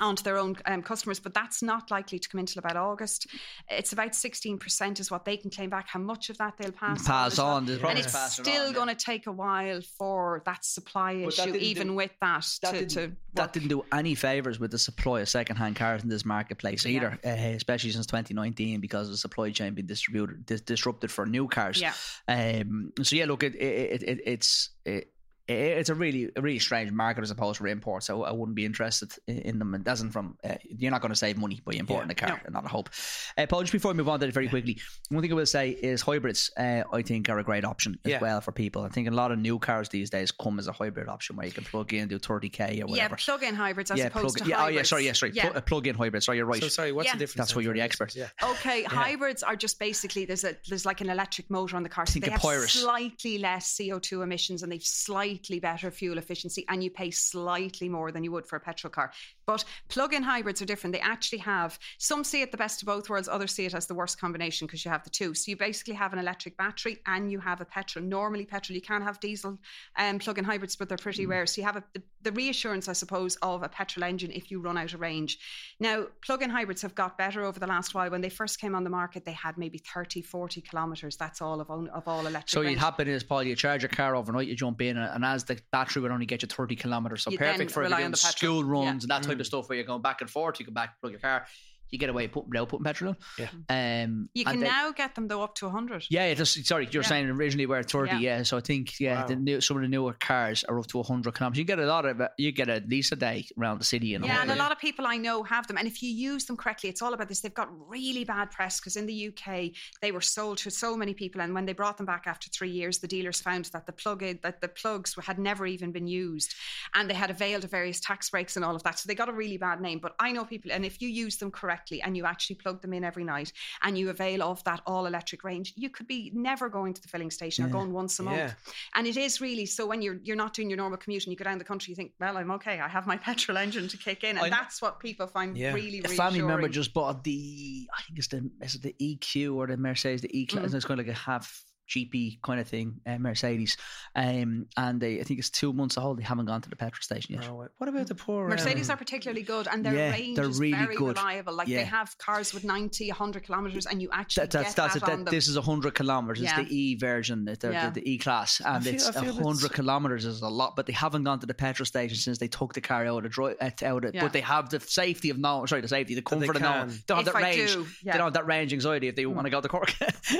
Onto their own um, customers, but that's not likely to come until about August. It's about 16% is what they can claim back. How much of that they'll pass, pass on. there's And it's still going to take a while for that supply But issue, didn't even do- with that, that to, didn't, to that didn't do any favors with the supply of second-hand cars in this marketplace Yeah. either, uh, especially since 2019 because the supply chain being distributed dis- disrupted for new cars. Yeah. Um, so yeah, look, it, it, it, it's it, it's a really a really strange market as opposed to imports. So I wouldn't be interested in, in them. It doesn't from uh, you're not going to save money by importing Yeah. a car. Not a hope. Uh, Paul, just before we move on to it very quickly, one thing I will say is hybrids. Uh, I think are a great option as Yeah. well for people. I think a lot of new cars these days come as a hybrid option where you can plug in, do 30k or whatever. Yeah, plug-in hybrids as yeah, opposed plug, to yeah, oh yeah, sorry, yeah, sorry, Yeah. Pl- uh, plug-in hybrids. Sorry, you're right. So sorry, what's Yeah. the difference? That's then where you're the expert. Yeah. Okay, hybrids are just basically there's a there's like an electric motor on the car, so Think they of have slightly less CO two emissions and they've slightly better fuel efficiency, and you pay slightly more than you would for a petrol car. But plug-in hybrids are different. They actually have some see it the best of both worlds, others see it as the worst combination because you have the two. So you basically have an electric battery and you have a petrol. Normally, petrol you can have diesel um, plug-in hybrids, but they're pretty rare. So you have a, the, the reassurance, I suppose, of a petrol engine if you run out of range. Now, plug-in hybrids have got better over the last while. When they first came on the market, they had maybe 30, 40 kilometres. That's all of, all- of all electric. So you'd happen is Paul, you charge your car overnight, you jump in, and as the battery would only get you 30 kilometres, so You perfect for if rely you're on doing school runs Yeah. and that type of stuff where you're going back and forth, you go back, plug your car, you get away put, without putting petrol in. Yeah. Um, You can then- now get them though up to 100. Yeah, it just, sorry, you're Yeah. saying originally we're 30, yeah. Yeah. So I think, yeah, Wow. the new, some of the newer cars are up to 100 kilometres. You get a lot of, you get at least a day around the city. And Yeah, all and a lot of people I know have them. And if you use them correctly, it's all about this. They've got really bad press because in the UK they were sold to so many people, and when they brought them back after three years, the dealers found that the plug that the plugs had never even been used, and they had availed of various tax breaks and all of that. So they got a really bad name. But I know people, and if you use them correctly and you actually plug them in every night and you avail of that all electric range, you could be never going to the filling station or going once a month. Yeah. And it is really so when you're you're not doing your normal commute and you go down the country, you think, well, I'm okay. I have my petrol engine to kick in, and I- that's what people find Yeah. really, a really family member just bought the I think it's the is it the EQ or the Mercedes the E class Mm. it's of like a half GP kind of thing uh, Mercedes um and they I think it's two months old they haven't gone to the petrol station yet Oh, what about the poor Mercedes um, are particularly good, and their Yeah, range they're is really very good. reliable. Like Yeah. they have cars with 90, 100 kilometers, and you actually that, that's get that's that it on that, them. this is 100 kilometers Yeah. it's the E version the, the, Yeah. the, E class and feel- it's I 100 kilometers is a lot but they haven't gone to the petrol station since they took the car out of dri- uh, out of, Yeah. but they have the safety of knowing sorry the safety the comfort of knowing they don't have If that I range Do, they don't have that range anxiety if they want to go to Cork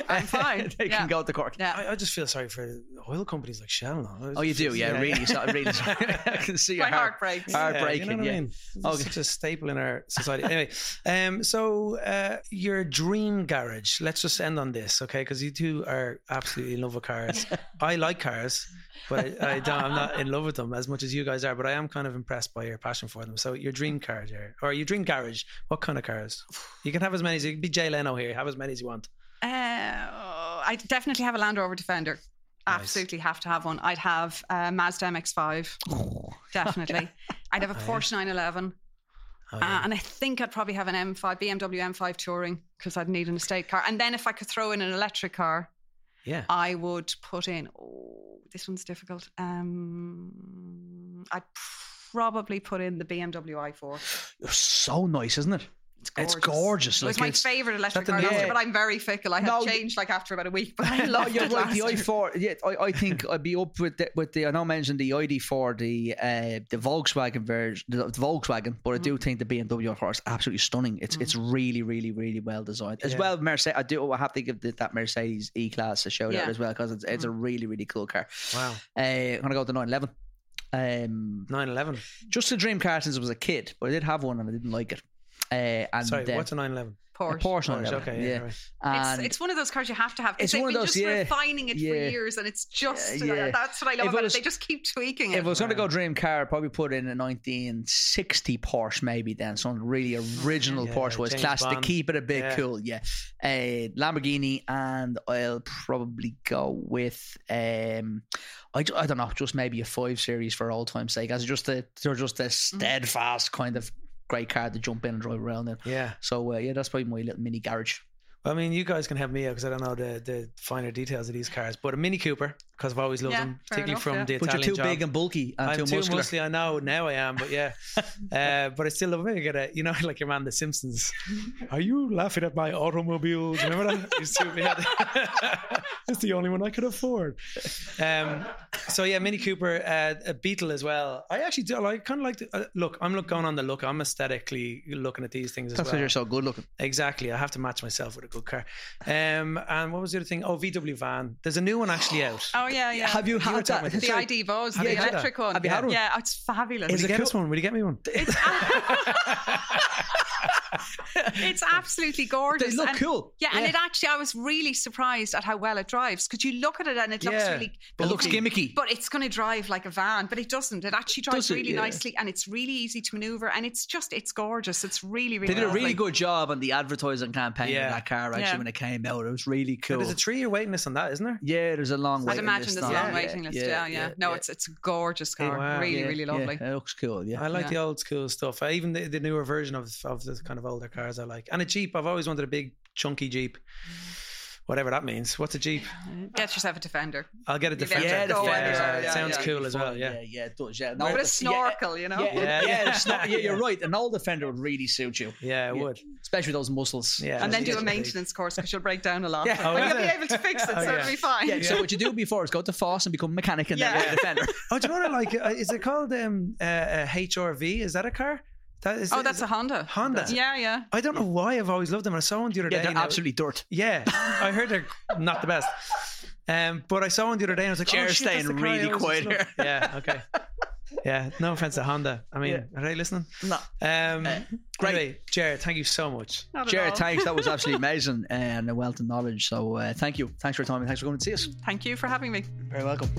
I'm fine, they yeah. can go to Cork yeah. I, I just feel sorry for oil companies like Shell now. Oh, you do, yeah, really, so, really. Sorry. I can see your My heart, heart breaks. heart Yeah. You know what yeah. I mean? It's Okay. such a staple in our society. anyway, um, so uh, your dream garage. Let's just end on this, okay? Because you two are absolutely in love with cars. I like cars, but I, I don't, I'm not in love with them as much as you guys are. But I am kind of impressed by your passion for them. So your dream car, Jerry, or your dream garage. What kind of cars? You can have as many as you can be Jay Leno here. Have as many as you want. Uh, I definitely have a Land Rover Defender. Nice. Absolutely have to have one. I'd have a Mazda MX-5. Oh, Definitely. I'd have a Oh, yeah. Porsche 911. Oh, Uh, and I think I'd probably have an M5, BMW M5 Touring because I'd need an estate car. And then if I could throw in an electric car, yeah. I would put in. Oh, this one's difficult. Um, I'd probably put in the BMW i4. so nice, isn't it? It's It's gorgeous. gorgeous, It was my favourite electric car last year, Yeah. but I'm very fickle. I have No, changed like after about a week, but I No, loved you're it right. The year. i4, yeah, I, I think I'd be up with the, with the. I know I mentioned the ID4, the uh, the Volkswagen version, the, Volkswagen, but I Mm. do think the BMW i4 is absolutely stunning. It's it's really, really, really well designed as Yeah. well. Mercedes, I do. I have to give the, that Mercedes E Class a shout out as well because it's it's a really, really cool car. Wow. Uh, I'm gonna go with the 911. Um, 911. just a dream car since I was a kid, but I did have one and I didn't like it. Uh, and Sorry, then what's a 911? Porsche. Porsche, Porsche, level, okay, yeah, yeah. right. It's, And it's one of those cars you have to have. 'cause It's they've one of been those, just yeah. refining it Yeah. for years, and it's just Yeah, yeah. that's what I love If it about was- it. They just keep tweaking it. if it was going to go dream car, I'd probably put in a 1960 Porsche, maybe then something really original Yeah, Porsche was James classic to keep it a bit Yeah. cool. Yeah, uh, Lamborghini, and I'll probably go with um, I, I don't know, just maybe a five series for old time's sake, as just a they're just a steadfast kind of great car to jump in and drive around in. Yeah. So uh, yeah, that's probably my little mini garage. Well, I mean, you guys can help me out because I don't know the, the finer details of these cars. But a Mini Cooper, because I've always loved Yeah, them, fair particularly enough, from yeah. the But Italian you're too job. big and bulky and I'm too too muscular. muscly. I know now I am, but yeah. uh, but I still love it. You get a, you know, like your man, The Simpsons. Are you laughing at my automobiles? Remember that? Used to be it's the only one I could afford. Um, so yeah, Mini Cooper, uh, a Beetle as well. I actually do. I kind of like. To, uh, look, I'm look, going on the look. I'm aesthetically looking at these things as That's well. why you're so good looking. Exactly. I have to match myself with a good car. Um, and what was the other thing? Oh, VW van. There's a new one actually out. Oh Oh, yeah, yeah. Have you were had that? the Sorry. ID Buzz, the you had that? electric one. Have you had one? Yeah, it's fabulous. Will you it get cool? us one? Will you get me one? it's absolutely gorgeous. They look and- cool. Yeah, and it actually, I was really surprised at how well it drives because you look at it and it looks Yeah. really. It looks gimmicky. But it's going to drive like a van, but it doesn't. It actually drives it? really Yeah. nicely and it's really easy to maneuver and it's just, it's gorgeous. It's really, really They did a really good job on the advertising campaign Yeah. of that car actually Yeah. when it came out. It was really cool. There's a three year waiting list on that, isn't there? yeah, there's a long I'd waiting imagine there's a long it. waiting list. Yeah, yeah. No, it's it's a gorgeous oh, car. wow. Really, Yeah, really yeah, lovely. it looks cool. Yeah, I like Yeah. the old school stuff. I, even the, the newer version of, of the kind of older cars I like. And a Jeep. I've always wanted a big, chunky Jeep. Whatever that means. What's a Jeep? Get yourself a Defender. I'll get a You get Defender. to yeah, go Defender, it yeah, sounds cool as well. yeah, Yeah. yeah, it does. Yeah, With No, a it's- yeah, snorkel, you know? Yeah, Yeah, yeah, yeah. snor- yeah, you're right. An old Defender would really suit you, Yeah, it Yeah. would. especially those muscles. Yeah. And then do a maintenance course because you'll break down a lot. Yeah. Oh, but is you'll be able to fix it, Oh, so yeah. it'll be fine. Yeah, so what you do before is go to FÁS and become a mechanic and Yeah. then get a Defender. Oh, do you know what I like? Uh, Is it called um, uh, uh, HRV? Is that a car? That is, Oh, that's it- a Honda. Honda. Yeah, yeah. I don't know why I've always loved them. I saw one the other Yeah, day. they're and I- absolutely dirt. Yeah, I heard they're not the best. Um, but I saw one the other day and I was like, Ger's oh, shit, that's staying the really always quiet here. Yeah, okay. Yeah, no offense to Honda. I mean, Yeah. are they listening? No. Um, great. Anyway, Jared, thank you so much. Not Jared, all. thanks. That was absolutely amazing and a wealth of knowledge. So uh, thank you. Thanks for your time and thanks for coming to see us. Thank you for having me. Very welcome.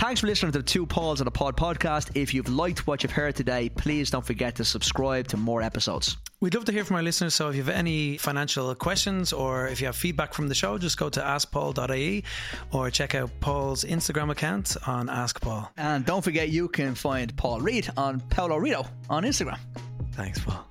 Thanks for listening to the Two Pauls of the Pod podcast. If you've liked what you've heard today, please don't forget to subscribe to more episodes. We'd love to hear from our listeners. So if you have any financial questions or if you have feedback from the show, just go to askpaul.ie or check out Paul's Instagram account on Ask Paul. And don't forget, you can find Paul Reid on Paulo Rito on Instagram. Thanks, Paul.